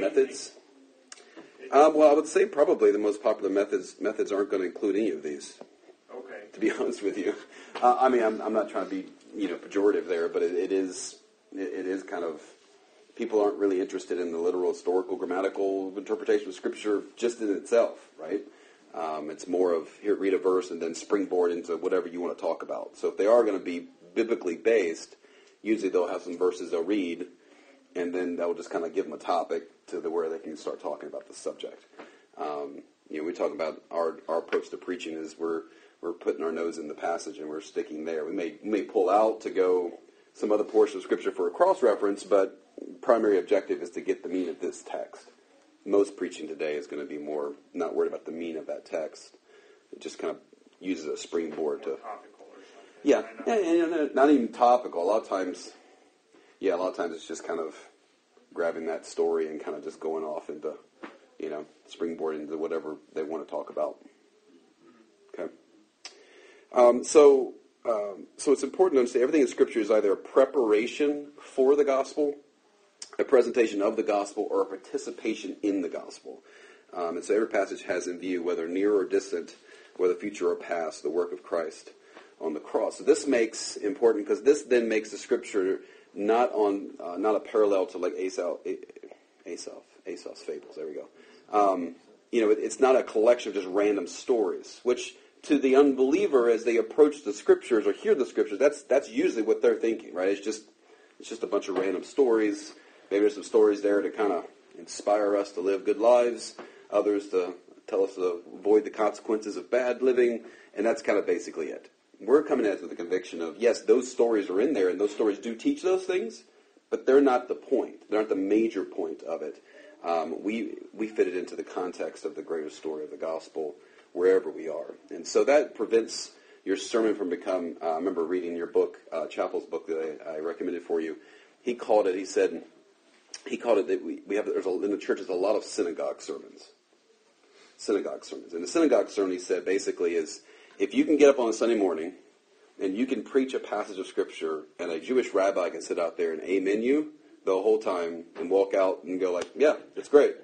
methods. Um, well, I would say probably the most popular methods methods aren't going to include any of these. Okay. To be honest with you, uh, I mean, I'm, I'm not trying to be you know pejorative there, but it, it is it, it is kind of people aren't really interested in the literal historical grammatical interpretation of scripture just in itself, right? Um, it's more of here read a verse and then springboard into whatever you want to talk about. So if they are going to be biblically based, usually they'll have some verses they'll read, and then that will just kind of give them a topic to the where they can start talking about the subject. Um, you know, we talk about our our approach to preaching is we're we're putting our nose in the passage and we're sticking there. We may we may pull out to go some other portion of scripture for a cross reference, but primary objective is to get the meaning of this text most preaching today is going to be more not worried about the meaning of that text. It just kind of uses a springboard to. Yeah, yeah, and not even topical. A lot of times, yeah, a lot of times it's just kind of grabbing that story and kind of just going off into, you know, springboard into whatever they want to talk about. Okay. Um, so, um, so it's important to understand everything in Scripture is either a preparation for the gospel a presentation of the gospel or a participation in the gospel. Um, and so every passage has in view, whether near or distant, whether future or past, the work of Christ on the cross. So this makes important because this then makes the scripture not on uh, not a parallel to like Aesop, Aesop's fables. There we go. Um, you know, it, it's not a collection of just random stories, which to the unbeliever as they approach the scriptures or hear the scriptures, that's that's usually what they're thinking, right? It's just it's just a bunch of random stories Maybe there's some stories there to kind of inspire us to live good lives, others to tell us to avoid the consequences of bad living, and that's kind of basically it. We're coming at it with the conviction of, yes, those stories are in there, and those stories do teach those things, but they're not the point. They're not the major point of it. Um, we, we fit it into the context of the greater story of the gospel wherever we are. And so that prevents your sermon from become, uh, I remember reading your book, uh, Chapell's book that I, I recommended for you. He called it, he said, he called it that we, we have there's a, in the church there's a lot of synagogue sermons. Synagogue sermons. And the synagogue sermon he said basically is if you can get up on a Sunday morning and you can preach a passage of scripture and a Jewish rabbi can sit out there and amen you the whole time and walk out and go like, yeah, it's great,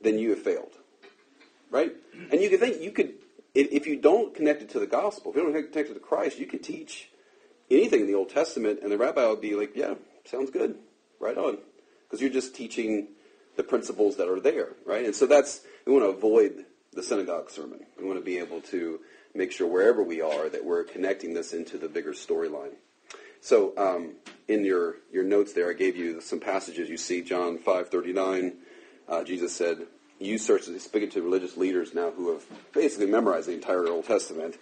then you have failed. Right? And you can think you could if you don't connect it to the gospel, if you don't connect it to Christ, you could teach anything in the Old Testament and the rabbi would be like, yeah, sounds good. Right on because you're just teaching the principles that are there, right? And so that's we want to avoid the synagogue sermon. We want to be able to make sure wherever we are that we're connecting this into the bigger storyline. So um, in your your notes there, I gave you some passages. You see John five thirty nine. Uh, Jesus said, "You search." Speaking to religious leaders now who have basically memorized the entire Old Testament.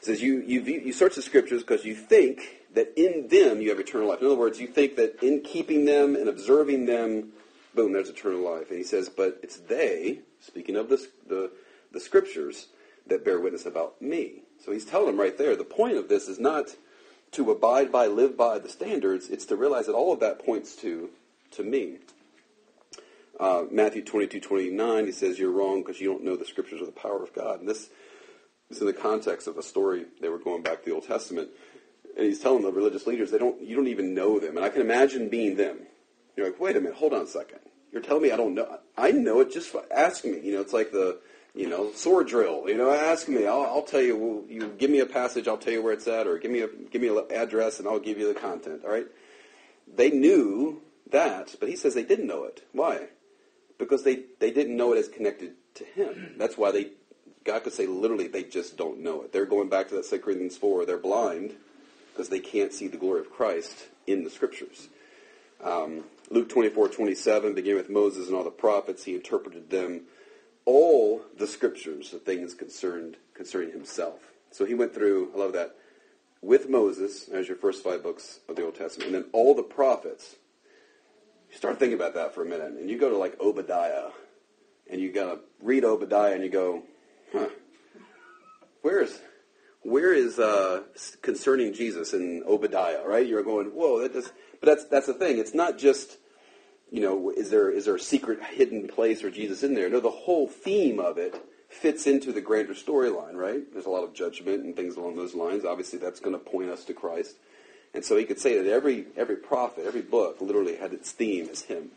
He says, "You you you search the scriptures because you think that in them you have eternal life. In other words, you think that in keeping them and observing them, boom, there's eternal life. And he says, but it's they, speaking of the, the scriptures, that bear witness about me. So he's telling them right there, the point of this is not to abide by, live by the standards. It's to realize that all of that points to, to me. Uh, Matthew 22, 29, he says, you're wrong because you don't know the scriptures or the power of God. And this is in the context of a story. They were going back to the Old Testament and he's telling the religious leaders they don't you don't even know them and i can imagine being them you're like wait a minute hold on a second you're telling me i don't know i know it just ask me you know it's like the you know sword drill you know ask me i'll, I'll tell you well, you give me a passage i'll tell you where it's at or give me a give me an address and i'll give you the content all right they knew that but he says they didn't know it why because they they didn't know it as connected to him that's why they God could say literally they just don't know it. They're going back to that 2 Corinthians 4. They're blind because they can't see the glory of Christ in the scriptures. Um, Luke 24, 27, beginning with Moses and all the prophets, he interpreted them all the scriptures, the things concerned concerning himself. So he went through, I love that, with Moses, as your first five books of the Old Testament, and then all the prophets. You start thinking about that for a minute, and you go to like Obadiah, and you gotta read Obadiah, and you go, huh, where is where is uh, concerning Jesus in Obadiah, right? You're going, whoa, that does, but that's that's the thing. It's not just, you know, is there is there a secret hidden place or Jesus in there? No, the whole theme of it fits into the grander storyline, right? There's a lot of judgment and things along those lines. Obviously, that's going to point us to Christ, and so he could say that every every prophet, every book, literally had its theme as him.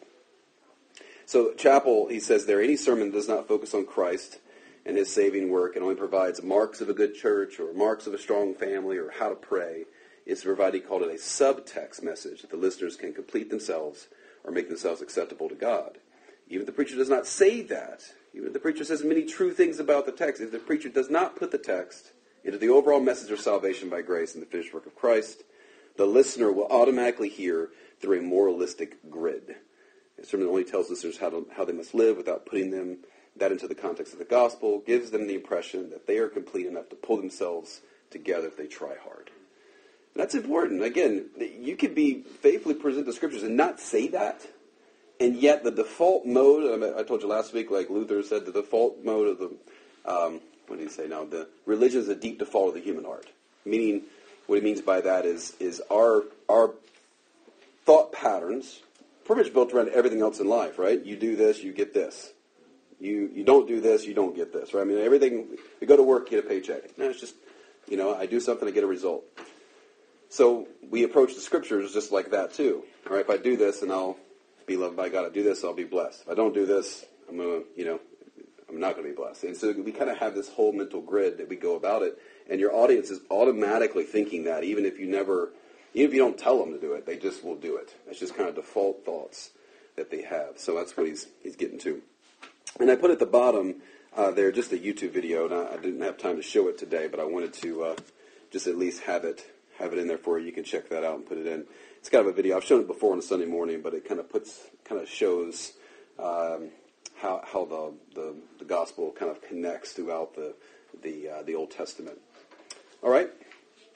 So Chapell, he says there, any sermon does not focus on Christ and his saving work and only provides marks of a good church or marks of a strong family or how to pray is to provide, he called it a subtext message that the listeners can complete themselves or make themselves acceptable to God. Even if the preacher does not say that, even if the preacher says many true things about the text, if the preacher does not put the text into the overall message of salvation by grace and the finished work of Christ, the listener will automatically hear through a moralistic grid. It certainly only tells listeners how, to, how they must live without putting them that into the context of the gospel, gives them the impression that they are complete enough to pull themselves together if they try hard. That's important. Again, you could be faithfully present the scriptures and not say that, and yet the default mode, I told you last week, like Luther said, the default mode of the, um, what did he say now? The religion is a deep default of the human heart. Meaning, what he means by that is, is our, our thought patterns, pretty much built around everything else in life, right? You do this, you get this. You, you don't do this, you don't get this, right? I mean, everything, you go to work, get a paycheck. No, it's just, you know, I do something, I get a result. So we approach the scriptures just like that too. All right, if I do this and I'll be loved by God, I do this, I'll be blessed. If I don't do this, I'm gonna, you know, I'm not gonna be blessed. And so we kind of have this whole mental grid that we go about it, and your audience is automatically thinking that, even if you never, even if you don't tell them to do it, they just will do it. It's just kind of default thoughts that they have. So that's what he's he's getting to. And I put at the bottom uh, there just a YouTube video, and I, I, didn't have time to show it today, but I wanted to uh, just at least have it have it in there for you. You can check that out and put it in. It's kind of a video. I've shown it before on a Sunday morning, but it kind of puts kind of shows um, how how the, the, the gospel kind of connects throughout the the uh, the Old Testament. All right.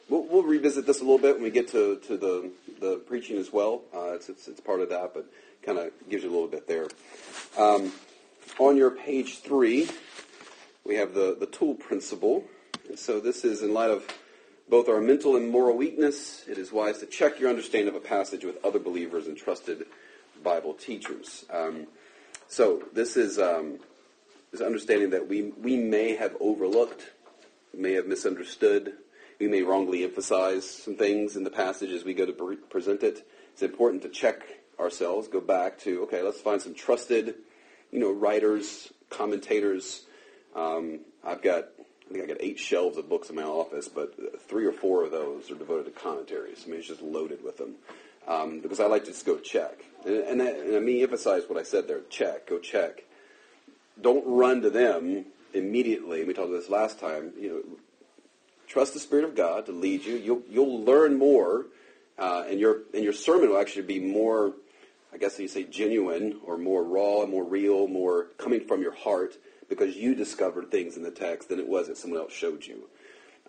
We'll, we'll, revisit this a little bit when we get to, to the, the preaching as well. Uh, it's, it's, it's part of that, but kind of gives you a little bit there. Um, on your page three, we have the, the tool principle. And so this is in light of both our mental and moral weakness. It is wise to check your understanding of a passage with other believers and trusted Bible teachers. Um, so this is um, this understanding that we we may have overlooked, may have misunderstood, we may wrongly emphasize some things in the passage as we go to pre- present it. It's important to check ourselves, go back to okay, let's find some trusted you know, writers, commentators. Um, I've got, I think I got eight shelves of books in my office, but three or four of those are devoted to commentaries. I mean, it's just loaded with them. Um, because I like to just go check. And, and, that, and I mean, emphasize what I said there. Check, go check. Don't run to them immediately. We talked about this last time. You know, trust the Spirit of God to lead you. You'll, you'll learn more, uh, and your and your sermon will actually be more I guess you say genuine or more raw and more real, more coming from your heart because you discovered things in the text than it was that someone else showed you.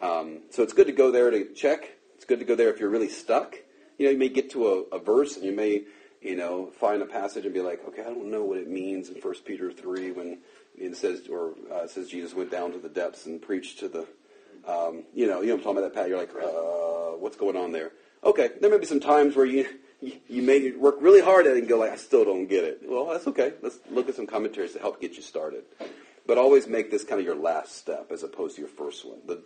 Um, so it's good to go there to check. It's good to go there if you're really stuck. You know, you may get to a, a verse and you may, you know, find a passage and be like, okay, I don't know what it means in 1 Peter 3 when it says, or uh, says Jesus went down to the depths and preached to the, um, you know, you know I'm talking about that, Pat. You're like, uh, what's going on there? Okay, there may be some times where you you may work really hard at it and go like, I still don't get it. Well, that's okay. Let's look at some commentaries to help get you started. But always make this kind of your last step as opposed to your first one. The,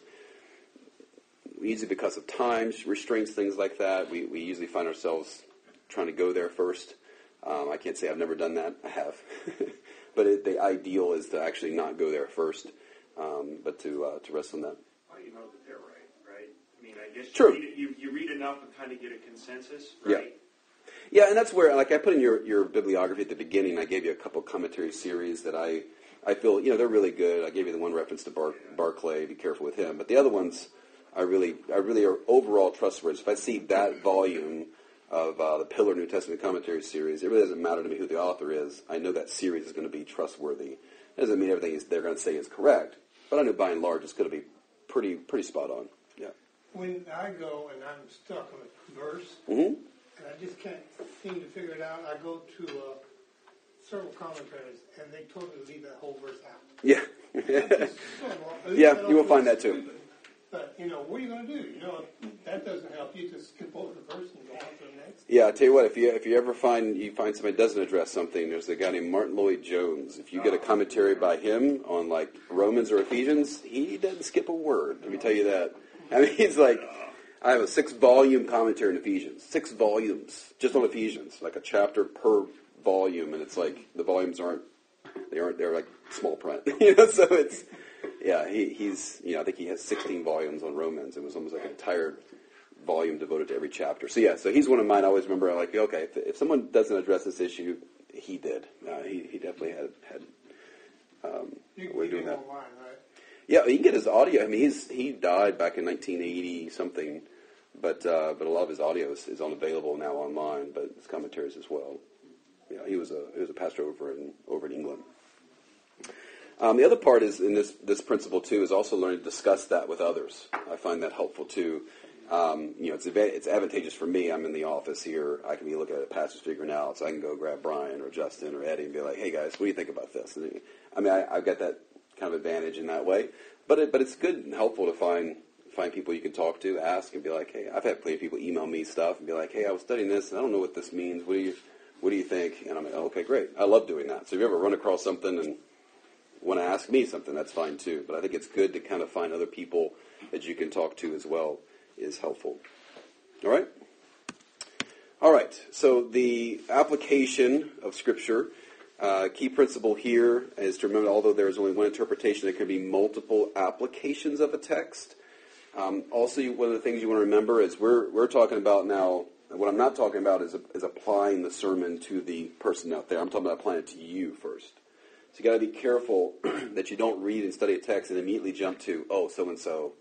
easy because of time restraints, things like that. We, we usually find ourselves trying to go there first. Um, I can't say I've never done that. I have. but it, the ideal is to actually not go there first, um, but to, uh, to rest on that. Well, you know that they're right, right? I mean, I guess True. You, read, you, you read enough and kind of get a consensus, right? Yeah. Yeah, and that's where, like, I put in your, your bibliography at the beginning. I gave you a couple commentary series that I, I feel, you know, they're really good. I gave you the one reference to Bar, Barclay. Be careful with him. But the other ones, I really, I really are overall trustworthy. If I see that volume of uh, the Pillar New Testament Commentary series, it really doesn't matter to me who the author is. I know that series is going to be trustworthy. It doesn't mean everything is, they're going to say is correct, but I know by and large it's going to be pretty, pretty spot on. Yeah. When I go and I'm stuck on a verse, Mm-hmm and I just can't seem to figure it out. I go to uh, several commentaries, and they totally leave that whole verse out. Yeah. yeah, you will find that too. But you know, what are you going to do? You know, that doesn't help. You just skip over the verse and go on to the next. Yeah, I'll tell you what, if you if you ever find you find somebody doesn't address something, there's a guy named Martyn Lloyd-Jones. If you get a commentary by him on like Romans or Ephesians, he doesn't skip a word. Let me tell you that. I mean, he's like I have a six volume commentary on Ephesians. Six volumes just on Ephesians, like a chapter per volume, and it's like the volumes aren't they aren't they're like small print, you know. So it's yeah, he, he's you know I think he has 16 volumes on Romans. It was almost like an entire volume devoted to every chapter. So yeah, so he's one of mine. I always remember like okay, if, if someone doesn't address this issue, he did. Uh, he he definitely had had. Um, You we're can doing that. online, right? Yeah, you can get his audio. I mean, he's he died back in 1980 something, but uh, but a lot of his audio is, is unavailable now online. But his commentaries as well. Yeah, he was a he was a pastor over in over in England. Um, the other part is in this this principle too is also learning to discuss that with others. I find that helpful too. Um, you know, it's it's advantageous for me. I'm in the office here. I can be looking at a passage figuring out, so I can go grab Brian or Justin or Eddie and be like, "Hey guys, what do you think about this?" And, I mean, I, I've got that kind of advantage in that way. But it, but it's good and helpful to find find people you can talk to, ask, and be like, "Hey, I've had plenty of people email me stuff and be like, "Hey, I was studying this and I don't know what this means. What do you what do you think?" And I'm like, oh, "Okay, great. I love doing that." So if you ever run across something and want to ask me something, that's fine too. But I think it's good to kind of find other people that you can talk to as well is helpful. All right? All right. So the application of Scripture, uh, key principle here is to remember, although there is only one interpretation, there can be multiple applications of a text. Um, also, one of the things you want to remember is we're, we're talking about now, what I'm not talking about is, is applying the sermon to the person out there. I'm talking about applying it to you first. So you got to be careful that you don't read and study a text and immediately jump to, oh, so and so,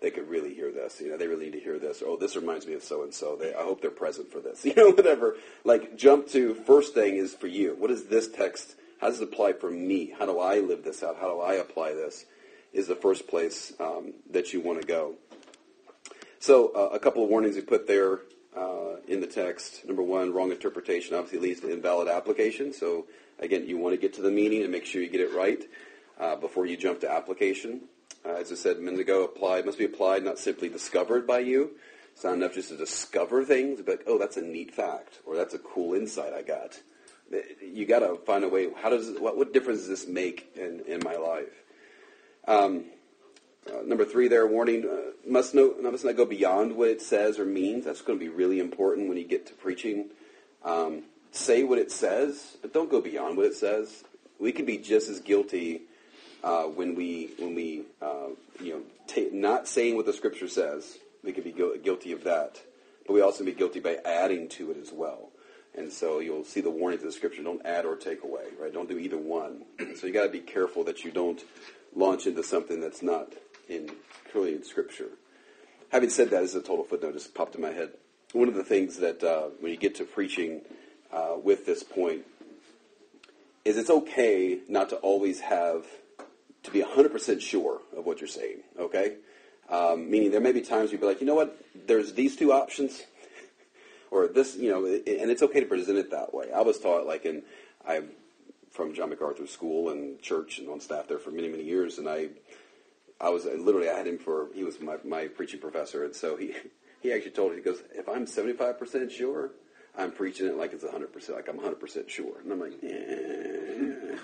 they could really hear this. You know, they really need to hear this. Or, oh, this reminds me of so and so. I hope they're present for this. You know, whatever. Like jump to first thing is for you. What is this text? How does it apply for me? How do I live this out? How do I apply this? Is the first place um, that you want to go. So uh, a couple of warnings we put there uh, in the text. Number one, wrong interpretation obviously leads to invalid application. So again, you want to get to the meaning and make sure you get it right uh, before you jump to application. Uh, as I said a minute ago, applied must be applied, not simply discovered by you. It's not enough just to discover things, but oh, that's a neat fact, or that's a cool insight I got. You got to find a way. How does what, what difference does this make in in my life? Um, uh, number three, there, warning, uh, must, no, must not go beyond what it says or means. That's going to be really important when you get to preaching. Um, say what it says, but don't go beyond what it says. We can be just as guilty uh, when we, when we, uh, you know, ta not saying what the Scripture says. We could be gu- guilty of that, but we also be guilty by adding to it as well. And so you'll see the warnings of the Scripture: don't add or take away. Right? Don't do either one. so you got to be careful that you don't launch into something that's not in clearly in Scripture. Having said that, as a total footnote, just popped in my head. One of the things that uh, when you get to preaching uh, with this point is it's okay not to always have to be 100% sure of what you're saying, okay? Um, meaning there may be times you'd be like, you know what, there's these two options, or this, you know, and it's okay to present it that way. I was taught, like, in, I'm from John MacArthur School and church and on staff there for many, many years, and I, I was literally, I had him for, he was my, my preaching professor, and so he, he actually told me, he goes, if I'm 75% sure, I'm preaching it like it's 100%, like I'm 100% sure. And I'm like, eh.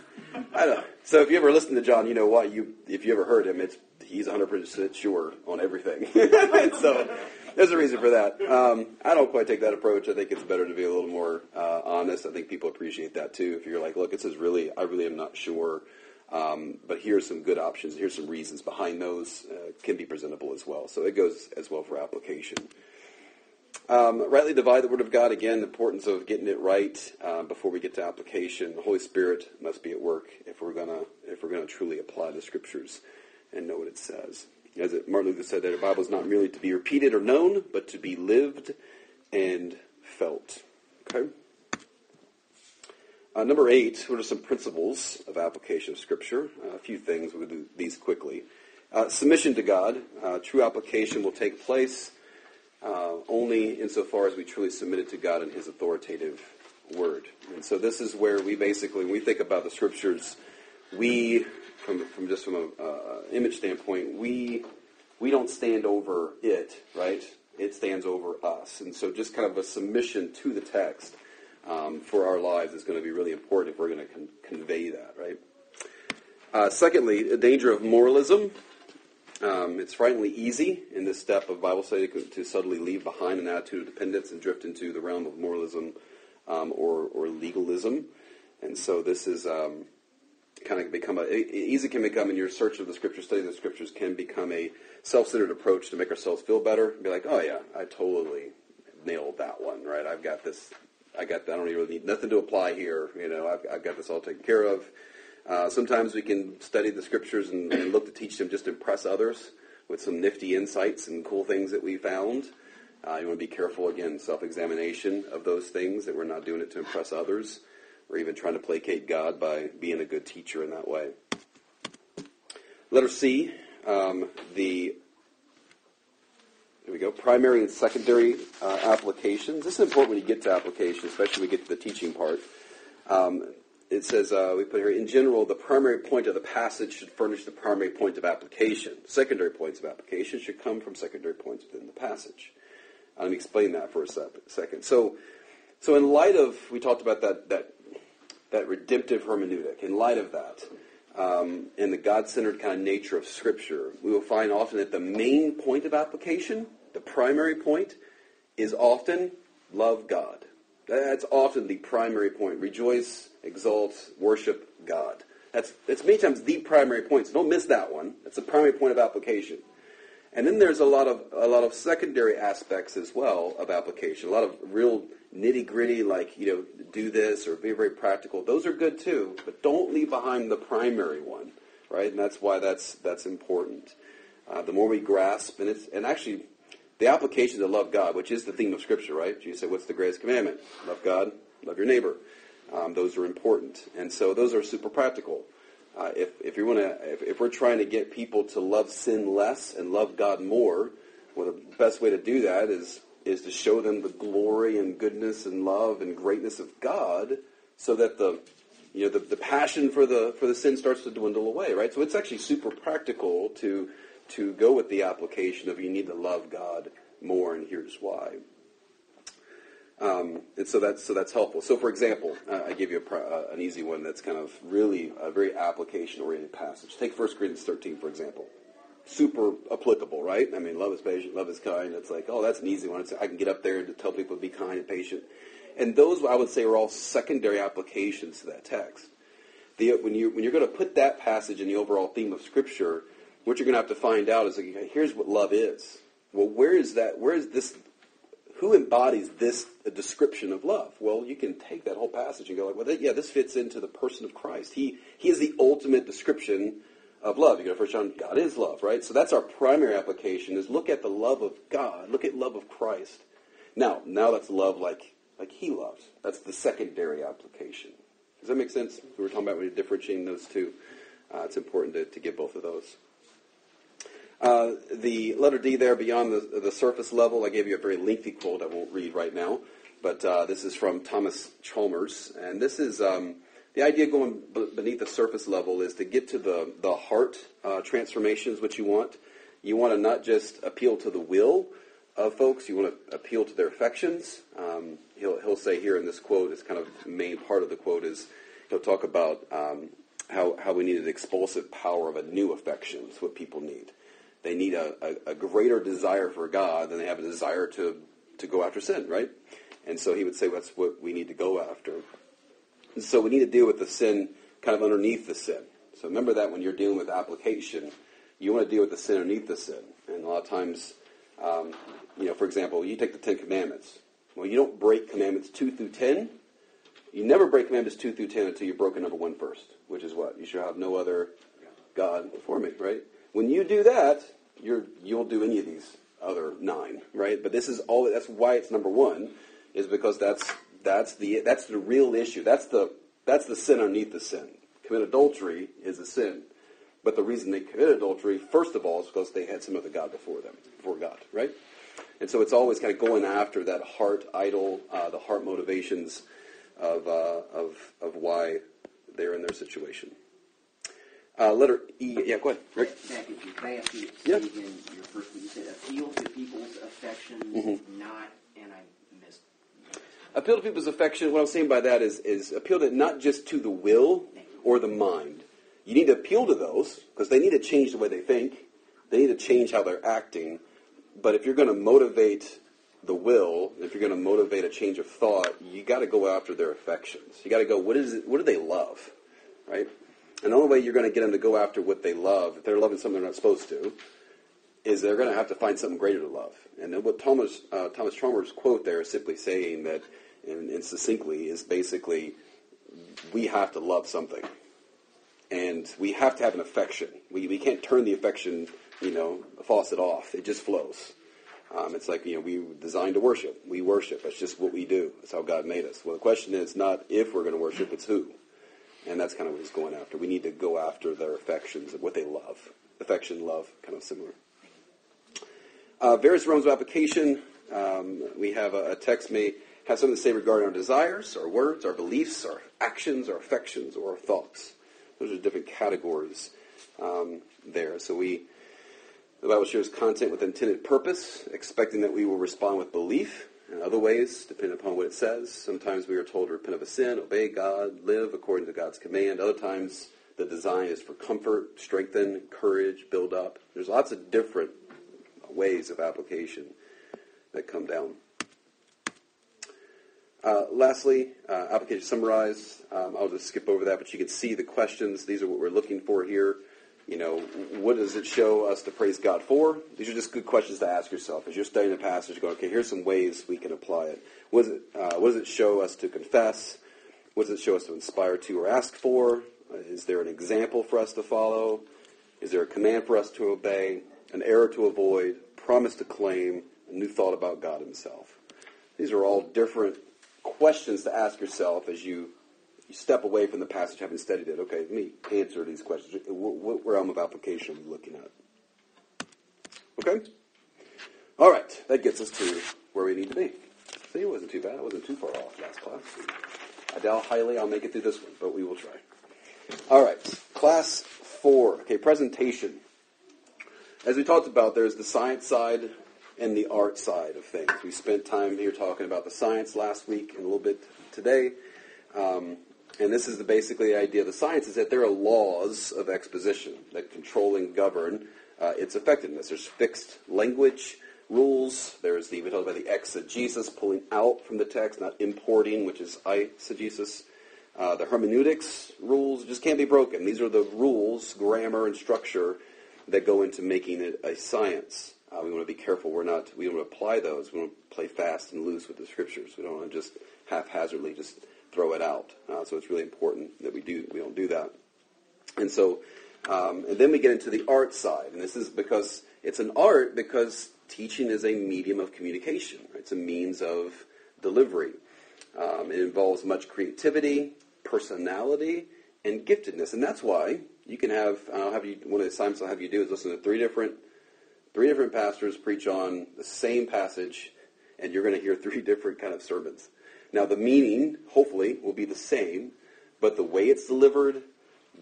I don't. So if you ever listen to John, you know why you, if you ever heard him, it's, he's 100% sure on everything. so there's a reason for that. Um, I don't quite take that approach. I think it's better to be a little more uh, honest. I think people appreciate that too. If you're like, look, it says really, I really am not sure. Um, but here's some good options. Here's some reasons behind those. Uh, can be presentable as well. So it goes as well for application. Um, rightly divide the word of God. Again, the importance of getting it right uh, before we get to application. The Holy Spirit must be at work if we're gonna if we're gonna truly apply the scriptures and know what it says. As it, Martin Luther said, that the Bible is not merely to be repeated or known, but to be lived and felt. Okay. Uh, number eight, what are some principles of application of Scripture? Uh, a few things. We'll do these quickly. Uh, submission to God. Uh, true application will take place uh, only insofar as we truly submit it to God and His authoritative Word. And so this is where we basically, when we think about the Scriptures, we, from, from just from an image standpoint, we we don't stand over it, right? It stands over us. And so just kind of a submission to the text um, for our lives is going to be really important if we're going to con- convey that, right? Uh, secondly, a danger of moralism. Um, it's frighteningly easy in this step of Bible study to, subtly leave behind an attitude of dependence and drift into the realm of moralism um, or, or legalism. And so this is um, kind of become a, easy can become in your search of the scriptures, study of the scriptures can become a self-centered approach to make ourselves feel better. Be like, oh yeah, I totally nailed that one, right? I've got this, I got, I don't really need nothing to apply here. You know, I've, I've got this all taken care of. Uh, sometimes we can study the scriptures and, and look to teach them just to impress others with some nifty insights and cool things that we found. Uh, you want to be careful, again, self-examination of those things, that we're not doing it to impress others or even trying to placate God by being a good teacher in that way. Letter C, um, the here we go. Primary and secondary uh, applications. This is important when you get to application, especially when we get to the teaching part. Um, it says, uh, we put here, in general, the primary point of the passage should furnish the primary point of application. Secondary points of application should come from secondary points within the passage. Uh, let me explain that for a second. So, so in light of, we talked about that, that, that redemptive hermeneutic, in light of that, um, and the God-centered kind of nature of Scripture, we will find often that the main point of application, the primary point, is often love God. That's often the primary point. Rejoice, exalt, worship God. That's, that's many times the primary point. So don't miss that one. That's the primary point of application. And then there's a lot of a lot of secondary aspects as well of application. A lot of real nitty gritty, like you know, do this or be very practical. Those are good too, but don't leave behind the primary one, right? And that's why that's that's important. Uh, the more we grasp, and it's and actually the application to love God, which is the theme of Scripture, right? Jesus said, "What's the greatest commandment? Love God, love your neighbor." Um, those are important, and so those are super practical. Uh, if if you want to, if, if, we're trying to get people to love sin less and love God more, well, the best way to do that is is to show them the glory and goodness and love and greatness of God, so that the you know the, the passion for the for the sin starts to dwindle away, right? So it's actually super practical to to go with the application of you need to love God more, and here's why. Um, and so that's so that's helpful. So, for example, uh, I give you a, uh, an easy one that's kind of really a very application-oriented passage. Take 1 Corinthians 13, for example. Super applicable, right? I mean, love is patient, love is kind. It's like, oh, that's an easy one. It's, I can get up there and tell people to be kind and patient. And those, I would say, are all secondary applications to that text. The, when, you, when you're going to put that passage in the overall theme of Scripture, what you're going to have to find out is, like, here's what love is. Well, where is that? Where is this who embodies this description of love? Well, you can take that whole passage and go like, well, yeah, this fits into the person of Christ. He he is the ultimate description of love. You go to First John, God is love, right? So that's our primary application: is look at the love of God, look at love of Christ. Now, now that's love like like He loves. That's the secondary application. Does that make sense? We were talking about when you're differentiating those two. Uh, it's important to, to get both of those. Uh, the letter D there, beyond the, the surface level, I gave you a very lengthy quote I won't read right now, but uh, this is from Thomas Chalmers. And this is um, the idea going b- beneath the surface level is to get to the, the heart uh, transformations, what you want. You want to not just appeal to the will of folks, you want to appeal to their affections. Um, he'll, he'll say here in this quote, this kind of main part of the quote is he'll talk about um, how, how we need an expulsive power of a new affection. It's what people need they need a, a, a, greater desire for God than they have a desire to, to go after sin, right? And so he would say that's what we need to go after. And so we need to deal with the sin kind of underneath the sin. So remember that when you're dealing with application, you want to deal with the sin underneath the sin. And a lot of times, um, you know, for example, you take the Ten Commandments. Well, you don't break commandments 2 through 10. You never break commandments 2 through 10 until you've broken number 1 first, which is what? You shall have no other God before me, right? When you do that, you're, you'll do any of these other nine, right? But this is all. That's why it's number one, is because that's that's the that's the real issue. That's the that's the sin underneath the sin. Commit adultery is a sin, but the reason they committed adultery, first of all, is because they had some other god before them, before God, right? And so it's always kind of going after that heart idol, uh, the heart motivations of uh, of of why they're in their situation. Uh, letter E. Yeah, go ahead. Rick. Matthew, can I ask you yep. in your first one? You said appeal to people's affections, mm-hmm. not, and I missed. Appeal to people's affection. What I'm saying by that is is appeal to not just to the will or the mind. You need to appeal to those because they need to change the way they think. They need to change how they're acting. But if you're going to motivate the will, if you're going to motivate a change of thought, you got to go after their affections. You got to go, what is it, what do they love, right? And the only way you're going to get them to go after what they love, if they're loving something they're not supposed to, is they're going to have to find something greater to love. And then what Thomas uh, Thomas Chalmers' quote there is simply saying that, and, and succinctly, is basically we have to love something, and we have to have an affection. We we can't turn the affection, you know, faucet off. It just flows. Um, it's like you know we were designed to worship. We worship. That's just what we do. That's how God made us. Well, the question is not if we're going to worship; it's who. And that's kind of what he's going after. We need to go after their affections and what they love. Affection, love, kind of similar. Uh, various realms of application. Um, we have a, a, text may have something to say regarding our desires, our words, our beliefs, our actions, our affections, or our thoughts. Those are different categories um, there. So we, the Bible shares content with intended purpose, expecting that we will respond with belief. In other ways, depending upon what it says, sometimes we are told to repent of a sin, obey God, live according to God's command. Other times, the design is for comfort, strengthen, courage, build up. There's lots of different ways of application that come down. Uh, lastly, uh, application summarize. Um, I'll just skip over that, but you can see the questions. These are what we're looking for here. You know, what does it show us to praise God for? These are just good questions to ask yourself as you're studying a passage. Go, okay, here's some ways we can apply it. What does it, uh, what does it show us to confess? What does it show us to inspire to or ask for? Is there an example for us to follow? Is there a command for us to obey? An error to avoid? promise to claim, a new thought about God himself. These are all different questions to ask yourself as you step away from the passage having studied it. Okay, let me answer these questions. What, realm of application are we looking at? Okay? All right, that gets us to where we need to be. See, it wasn't too bad. I wasn't too far off last class. I doubt highly I'll make it through this one, but we will try. All right, class four. Okay, presentation. As we talked about, there's the science side and the art side of things. We spent time here talking about the science last week and a little bit today. Um, and this is the, basically the idea of the science is that there are laws of exposition that control and govern uh, its effectiveness. There's fixed language rules. There's the, we talked about the exegesis, pulling out from the text, not importing, which is eisegesis. Uh, the hermeneutics rules just can't be broken. These are the rules, grammar, and structure that go into making it a science. Uh, we want to be careful. We're not. We don't apply those. We don't play fast and loose with the scriptures. We don't want to just haphazardly just throw it out. Uh, so it's really important that we do. We don't do that. And so, um, and then we get into the art side, and this is because it's an art because teaching is a medium of communication. Right? It's a means of delivery. Um, it involves much creativity, personality, and giftedness, and that's why you can have I'll have you one of the assignments I'll have you do is listen to three different three different pastors preach on the same passage, and you're going to hear three different kind of sermons. Now the meaning hopefully will be the same, but the way it's delivered,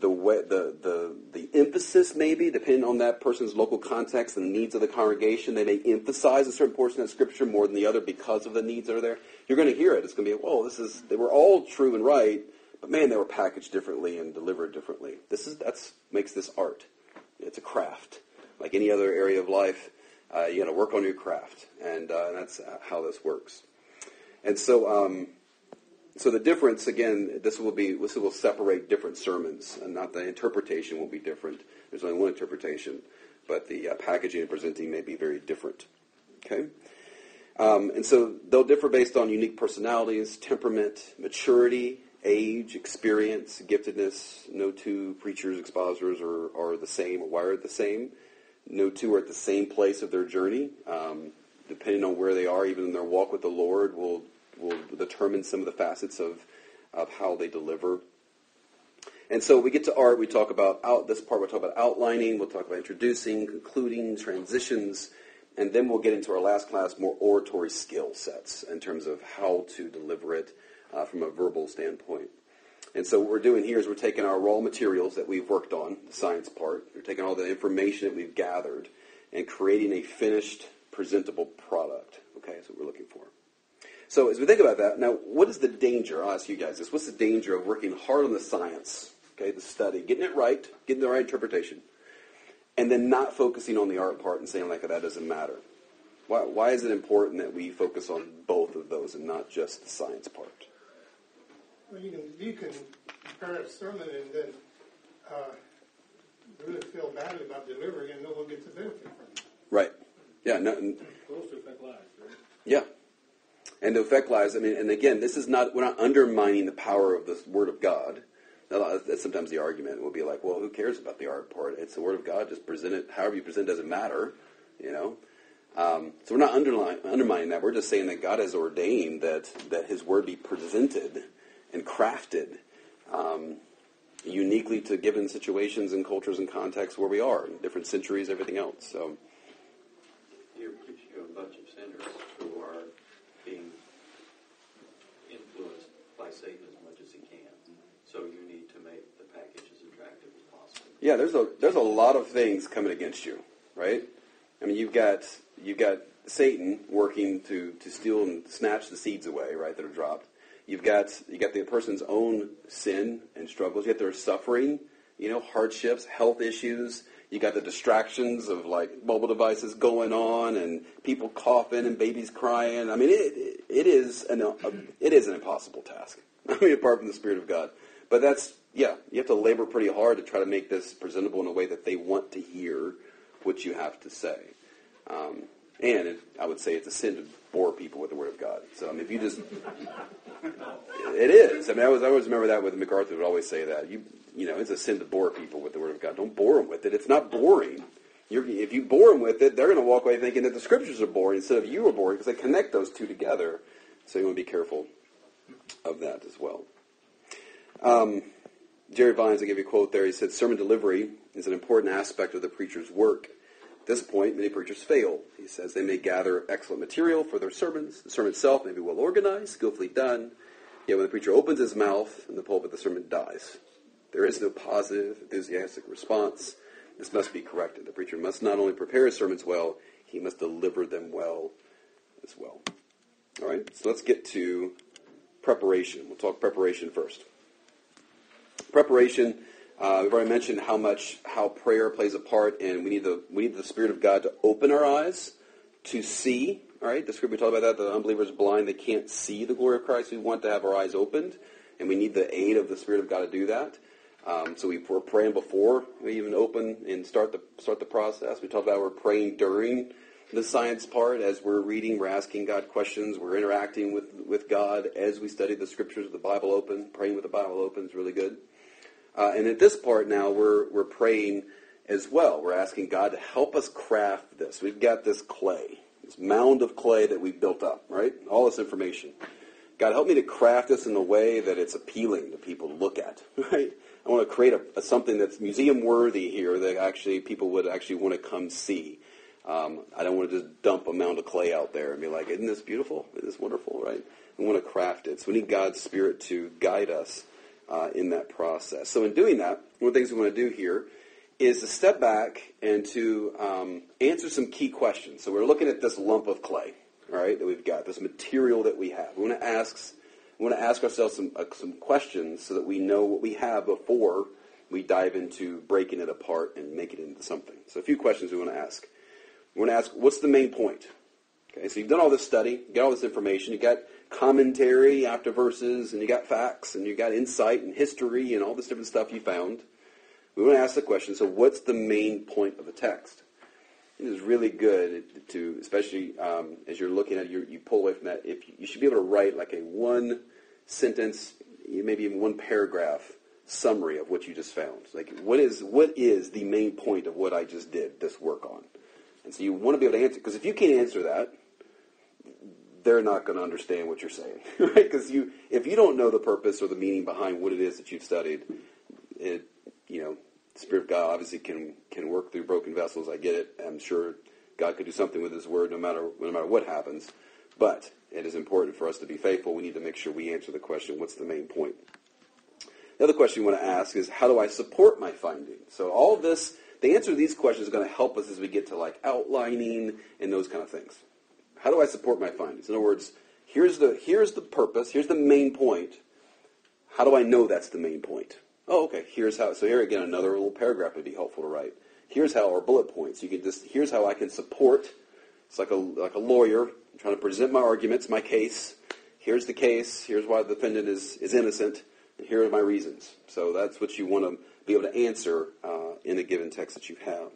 the way the the the emphasis maybe depending on that person's local context and the needs of the congregation, they may emphasize a certain portion of scripture more than the other because of the needs that are there. You're going to hear it. It's going to be, whoa, this is they were all true and right but man, they were packaged differently and delivered differently. This is that's makes this art. It's a craft, like any other area of life. Uh, you got to work on your craft, and uh, that's how this works. And so, um, so the difference again, this will be this will separate different sermons, and not the interpretation will be different. There's only one interpretation, but the uh, packaging and presenting may be very different. Okay. Um, and so they'll differ based on unique personalities, temperament, maturity, age, experience, giftedness. No two preachers, expositors are, are the same or wired the same. No two are at the same place of their journey. Um, depending on where they are, even in their walk with the Lord, will will determine some of the facets of of how they deliver. And so we get to art. We talk about out this part. We'll talk about outlining. We'll talk about introducing, concluding, transitions, and then we'll get into our last class more oratory skill sets in terms of how to deliver it uh, from a verbal standpoint. And so what we're doing here is we're taking our raw materials that we've worked on, the science part, we're taking all the information that we've gathered and creating a finished, presentable product. Okay, that's what we're looking for. So as we think about that, now what is the danger? I'll ask you guys this. What's the danger of working hard on the science, okay, the study, getting it right, getting the right interpretation, and then not focusing on the art part and saying like that doesn't matter? Why, why is it important that we focus on both of those and not just the science part? Well, you can, you can prepare a sermon and then, uh, really feel badly about delivering and no one gets a benefit from it. Right. Yeah. No, n- Supposed to affect lives, right? yeah. And to affect lives. I mean, and again, this is not. We're not undermining the power of the Word of God. That's sometimes the argument will be like, well, who cares about the art part? It's the Word of God. Just present it. However you present it doesn't matter. You know. Um, so we're not undermining that. We're just saying that God has ordained that that His Word be presented and crafted um, uniquely to given situations and cultures and contexts where we are, different centuries, everything else. So. You're preaching to a bunch of sinners who are being influenced by Satan as much as he can. So you need to make the package as attractive as possible. Yeah, there's a there's a lot of things coming against you, right? I mean, you've got you've got Satan working to to steal and snatch the seeds away, right, that are dropped. You've got you got the person's own sin and struggles. You got their suffering, you know, hardships, health issues. You got the distractions of like mobile devices going on and people coughing and babies crying. I mean, it it is an it is an impossible task. I mean, apart from the Spirit of God, but that's yeah, you have to labor pretty hard to try to make this presentable in a way that they want to hear what you have to say. Um, and it, I would say it's a sin to bore people with the Word of God. So I mean, if you just it is. I mean, I always, I always remember that with MacArthur would always say that. You, you know, it's a sin to bore people with the Word of God. Don't bore them with it. It's not boring. You're, if you bore them with it, they're going to walk away thinking that the Scriptures are boring instead of you are boring because they connect those two together. So you want to be careful of that as well. Um, Jerry Vines, I gave you a quote there. He said, "Sermon delivery is an important aspect of the preacher's work." At this point, many preachers fail. He says they may gather excellent material for their sermons. The sermon itself may be well organized, skillfully done. Yet when the preacher opens his mouth in the pulpit, the sermon dies. There is no positive, enthusiastic response. This must be corrected. The preacher must not only prepare his sermons well, he must deliver them well as well. All right, so let's get to preparation. We'll talk preparation first. Preparation. Uh, we've already mentioned how much how prayer plays a part, and we need the we need the Spirit of God to open our eyes to see. All right, the scripture we talked about that the unbeliever is blind; they can't see the glory of Christ. We want to have our eyes opened, and we need the aid of the Spirit of God to do that. Um, so we, we're praying before we even open and start the start the process. We talked about we're praying during the science part as we're reading, we're asking God questions, we're interacting with with God as we study the scriptures, with the Bible open, praying with the Bible open is really good. Uh, and at this part now, we're, we're praying as well. We're asking God to help us craft this. We've got this clay, this mound of clay that we've built up, right? All this information. God, help me to craft this in a way that it's appealing to people to look at, right? I want to create a, a something that's museum worthy here that actually people would actually want to come see. Um, I don't want to just dump a mound of clay out there and be like, isn't this beautiful? Isn't this wonderful, right? We want to craft it. So we need God's Spirit to guide us uh, in that process. So in doing that, one of the things we want to do here is to step back and to um, answer some key questions. So we're looking at this lump of clay, all right, that we've got, this material that we have. We want to ask, we want to ask ourselves some uh, some questions so that we know what we have before we dive into breaking it apart and making it into something. So a few questions we want to ask. We want to ask, what's the main point? Okay, so you've done all this study, you got all this information, you got commentary after verses, and you got facts, and you got insight and history and all this different stuff you found. We want to ask the question, so what's the main point of the text? It is really good to, especially um, as you're looking at it, you pull away from that. If you, you should be able to write like a one sentence, maybe even one paragraph summary of what you just found. Like, what is what is the main point of what I just did this work on? And so you want to be able to answer because if you can't answer that, they're not going to understand what you're saying, right? Because you, if you don't know the purpose or the meaning behind what it is that you've studied, it, you know, the Spirit of God obviously can can work through broken vessels. I get it. I'm sure God could do something with His Word, no matter no matter what happens. But it is important for us to be faithful. We need to make sure we answer the question: What's the main point? The other question you want to ask is, how do I support my findings? So all this, the answer to these questions is going to help us as we get to like outlining and those kind of things. How do I support my findings? In other words, here's the here's the purpose, here's the main point. How do I know that's the main point? Oh, okay. Here's how. So here again, another little paragraph would be helpful to write. Here's how, or bullet points. You can just here's how I can support It's like a like a lawyer I'm trying to present my arguments, my case. Here's the case. Here's why the defendant is is innocent. And here are my reasons. So that's what you want to be able to answer uh, in a given text that you have.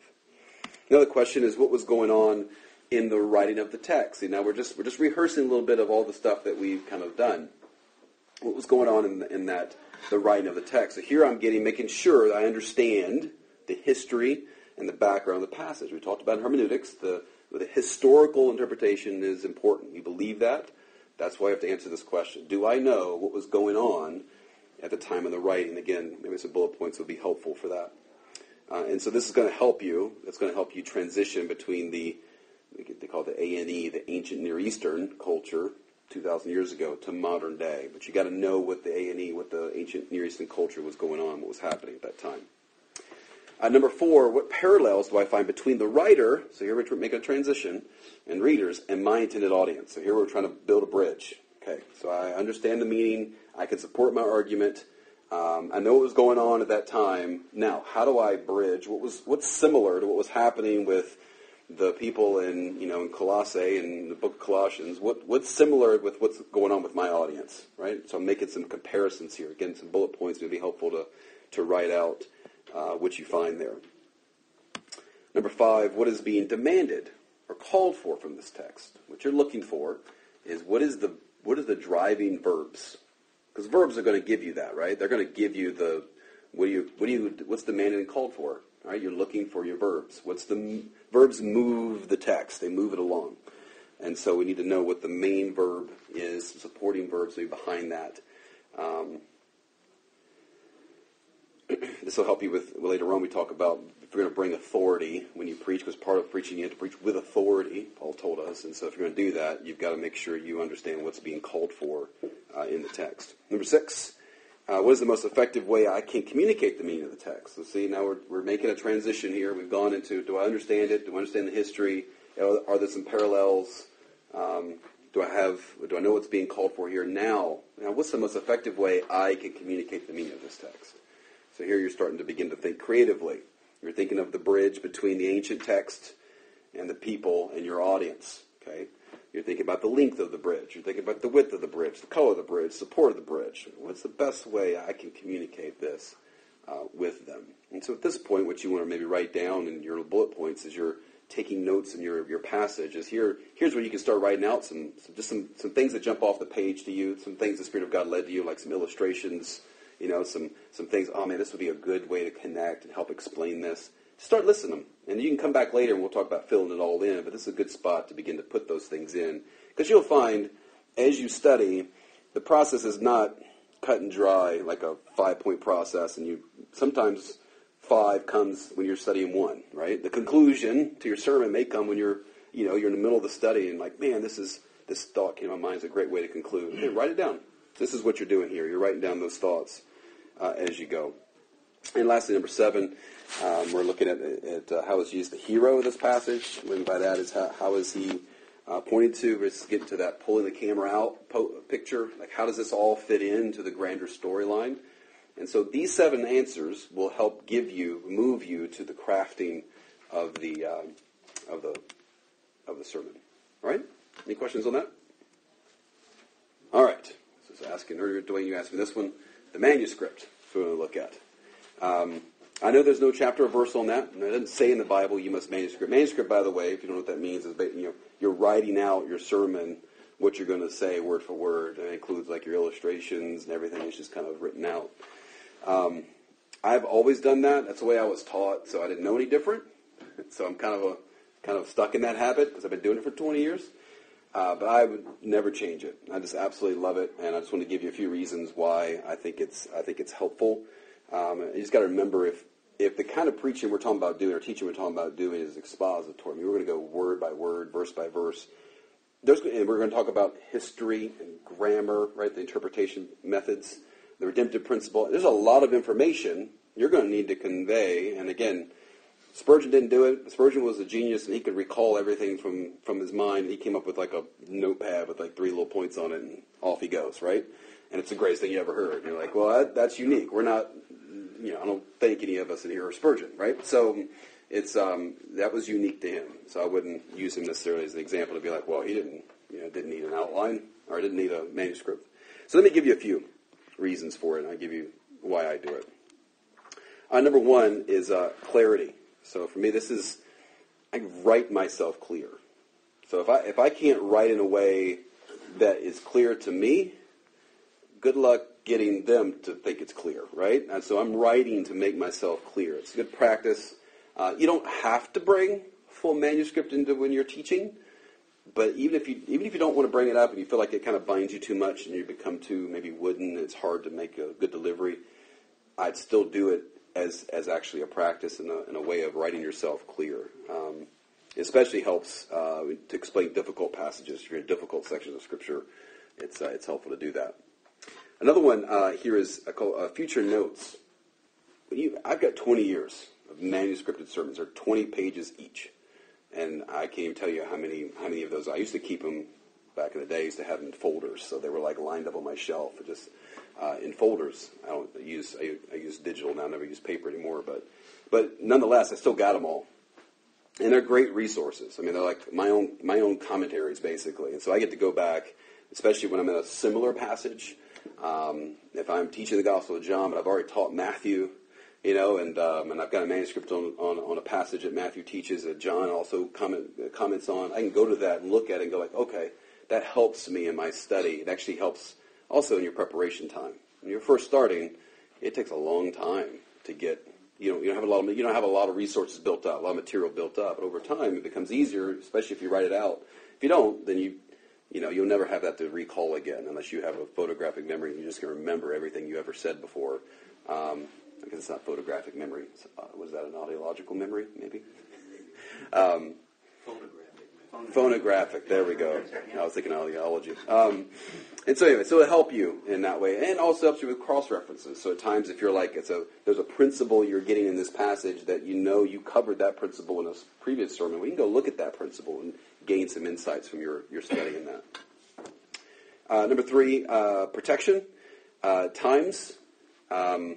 Another question is what was going on in the writing of the text. See, now we're just we're just rehearsing a little bit of all the stuff that we've kind of done. What was going on in, in that the writing of the text? So here I'm getting making sure that I understand the history and the background of the passage. We talked about hermeneutics. The the historical interpretation is important. We believe that. That's why I have to answer this question. Do I know what was going on at the time of the writing? Again, maybe some bullet points would be helpful for that. Uh, and so this is going to help you. It's going to help you transition between the they call it the ANE, the ancient Near Eastern culture, 2,000 years ago, to modern day. But you got to know what the ANE, what the ancient Near Eastern culture was going on, what was happening at that time. Uh, number four, what parallels do I find between the writer, so here we're making a transition, and readers, and my intended audience. So here we're trying to build a bridge. Okay, so I understand the meaning, I can support my argument, um, I know what was going on at that time. Now, how do I bridge? What was what's similar to what was happening with the people in you know in Colossae and the book of Colossians? What what's similar with what's going on with my audience? Right. So I'm making some comparisons here. Again, some bullet points would be helpful to to write out uh, what you find there. Number five, what is being demanded or called for from this text? What you're looking for is what is the what is the driving verbs because verbs are going to give you that, right? They're going to give you the what do you what do you what's demanded and called for? Right? You're looking for your verbs. What's the verbs move the text? They move it along, and so we need to know what the main verb is, supporting verbs maybe behind that. Um, this will help you with later on. We talk about if you're going to bring authority when you preach, because part of preaching you have to preach with authority. Paul told us, and so if you're going to do that, you've got to make sure you understand what's being called for uh, in the text. Number six, uh, what is the most effective way I can communicate the meaning of the text? So see, now we're, we're making a transition here. We've gone into, do I understand it? Do I understand the history? Are, there some parallels? Um, do I have, do I know what's being called for here now? Now, what's the most effective way I can communicate the meaning of this text? So here you're starting to begin to think creatively. You're thinking of the bridge between the ancient text and the people and your audience. Okay? You're thinking about the length of the bridge. You're thinking about the width of the bridge, the color of the bridge, support of the bridge. What's the best way I can communicate this uh, with them? And so at this point, what you want to maybe write down in your bullet points as you're taking notes in your, your passage is here. Here's where you can start writing out some, some just some, some things that jump off the page to you, some things the Spirit of God led to you, like some illustrations, you know, some, some things, oh man, this would be a good way to connect and help explain this. Start listing them. And you can come back later and we'll talk about filling it all in, but this is a good spot to begin to put those things in. Because you'll find, as you study, the process is not cut and dry like a five point process, and you sometimes five comes when you're studying one, right? The conclusion to your sermon may come when you're, you know, you're in the middle of the study and like, man, this is this thought came to my mind is a great way to conclude. Hey, write it down. This is what you're doing here. You're writing down those thoughts uh, as you go. And lastly, number seven, um, we're looking at, at uh, how is Jesus the hero of this passage. What by that is how, how is he uh, pointed to? Let's get to that pulling the camera out po- picture. Like how does this all fit into the grander storyline? And so these seven answers will help give you, move you to the crafting of the uh, of the of the sermon. All right? Any questions on that? All right. So I asking earlier, Dwayne, you asked me this one. The manuscript. Going to look at. Um, I know there's no chapter or verse on that, and it doesn't say in the Bible you must manuscript. Manuscript, by the way, if you don't know what that means, is you know you're writing out your sermon, what you're going to say word for word. And it includes like your illustrations and everything. It's just kind of written out. Um, I've always done that. That's the way I was taught, so I didn't know any different. So I'm kind of a kind of stuck in that habit because I've been doing it for 20 years. Uh, but I would never change it. I just absolutely love it, and I just want to give you a few reasons why I think it's I think it's helpful. Um, you just got to remember if if the kind of preaching we're talking about doing or teaching we're talking about doing is expository, I mean, we're going to go word by word, verse by verse. There's, and we're going to talk about history and grammar, right? The interpretation methods, the redemptive principle. There's a lot of information you're going to need to convey. And again, Spurgeon didn't do it. Spurgeon was a genius, and he could recall everything from from his mind. He came up with like a notepad with like three little points on it, and off he goes, right? And it's the greatest thing you ever heard. And you're like, well, that, that's unique. We're not you know, I don't think any of us in here are Spurgeon, right? So it's um, that was unique to him. So I wouldn't use him necessarily as an example to be like, well, he didn't, you know, didn't need an outline or didn't need a manuscript. So let me give you a few reasons for it, and I'll give you why I do it. Uh, number one is uh, clarity. So for me, this is I write myself clear. So if I if I can't write in a way that is clear to me, good luck getting them to think it's clear, right? And so I'm writing to make myself clear. It's good practice. Uh, you don't have to bring full manuscript into when you're teaching, but even if you even if you don't want to bring it up and you feel like it kind of binds you too much and you become too maybe wooden, it's hard to make a good delivery. I'd still do it as as actually a practice and a, and a way of writing yourself clear. Um, especially helps uh, to explain difficult passages. If you're in difficult sections of Scripture, it's uh, it's helpful to do that. Another one uh, here is uh, future notes. You, I've got 20 years of manuscripted sermons. They're 20 pages each, and I can't even tell you how many how many of those. I used to keep them back in the day. I used to have them in folders, so they were like lined up on my shelf, just uh, in folders. I don't use I, I use digital now. I never use paper anymore, but but nonetheless, I still got them all and they're great resources. I mean, they're like my own my own commentaries basically, and so I get to go back, especially when I'm in a similar passage. Um, if I'm teaching the Gospel of John, but I've already taught Matthew, you know, and um, and I've got a manuscript on, on, on a passage that Matthew teaches that John also comment, comments on. I can go to that and look at it and go like, okay, that helps me in my study. It actually helps also in your preparation time. When you're first starting, it takes a long time to get you don't, you don't have a lot of you don't have a lot of resources built up, a lot of material built up. But over time, it becomes easier, especially if you write it out. If you don't, then you you know you'll never have that to recall again unless you have a photographic memory. and You're just going to remember everything you ever said before. Um, because it's not photographic memory. Uh, was that an audiological memory? Maybe. Um, Phonographic. Phonographic. There we go. I was thinking audiology. Um, and so anyway, so it'll help you in that way, and also helps you with cross references. So at times, if you're like, it's a there's a principle you're getting in this passage that you know you covered that principle in a previous sermon, we can go look at that principle and gain some insights from your your study in that. Uh, number three, uh, protection. Uh, times um,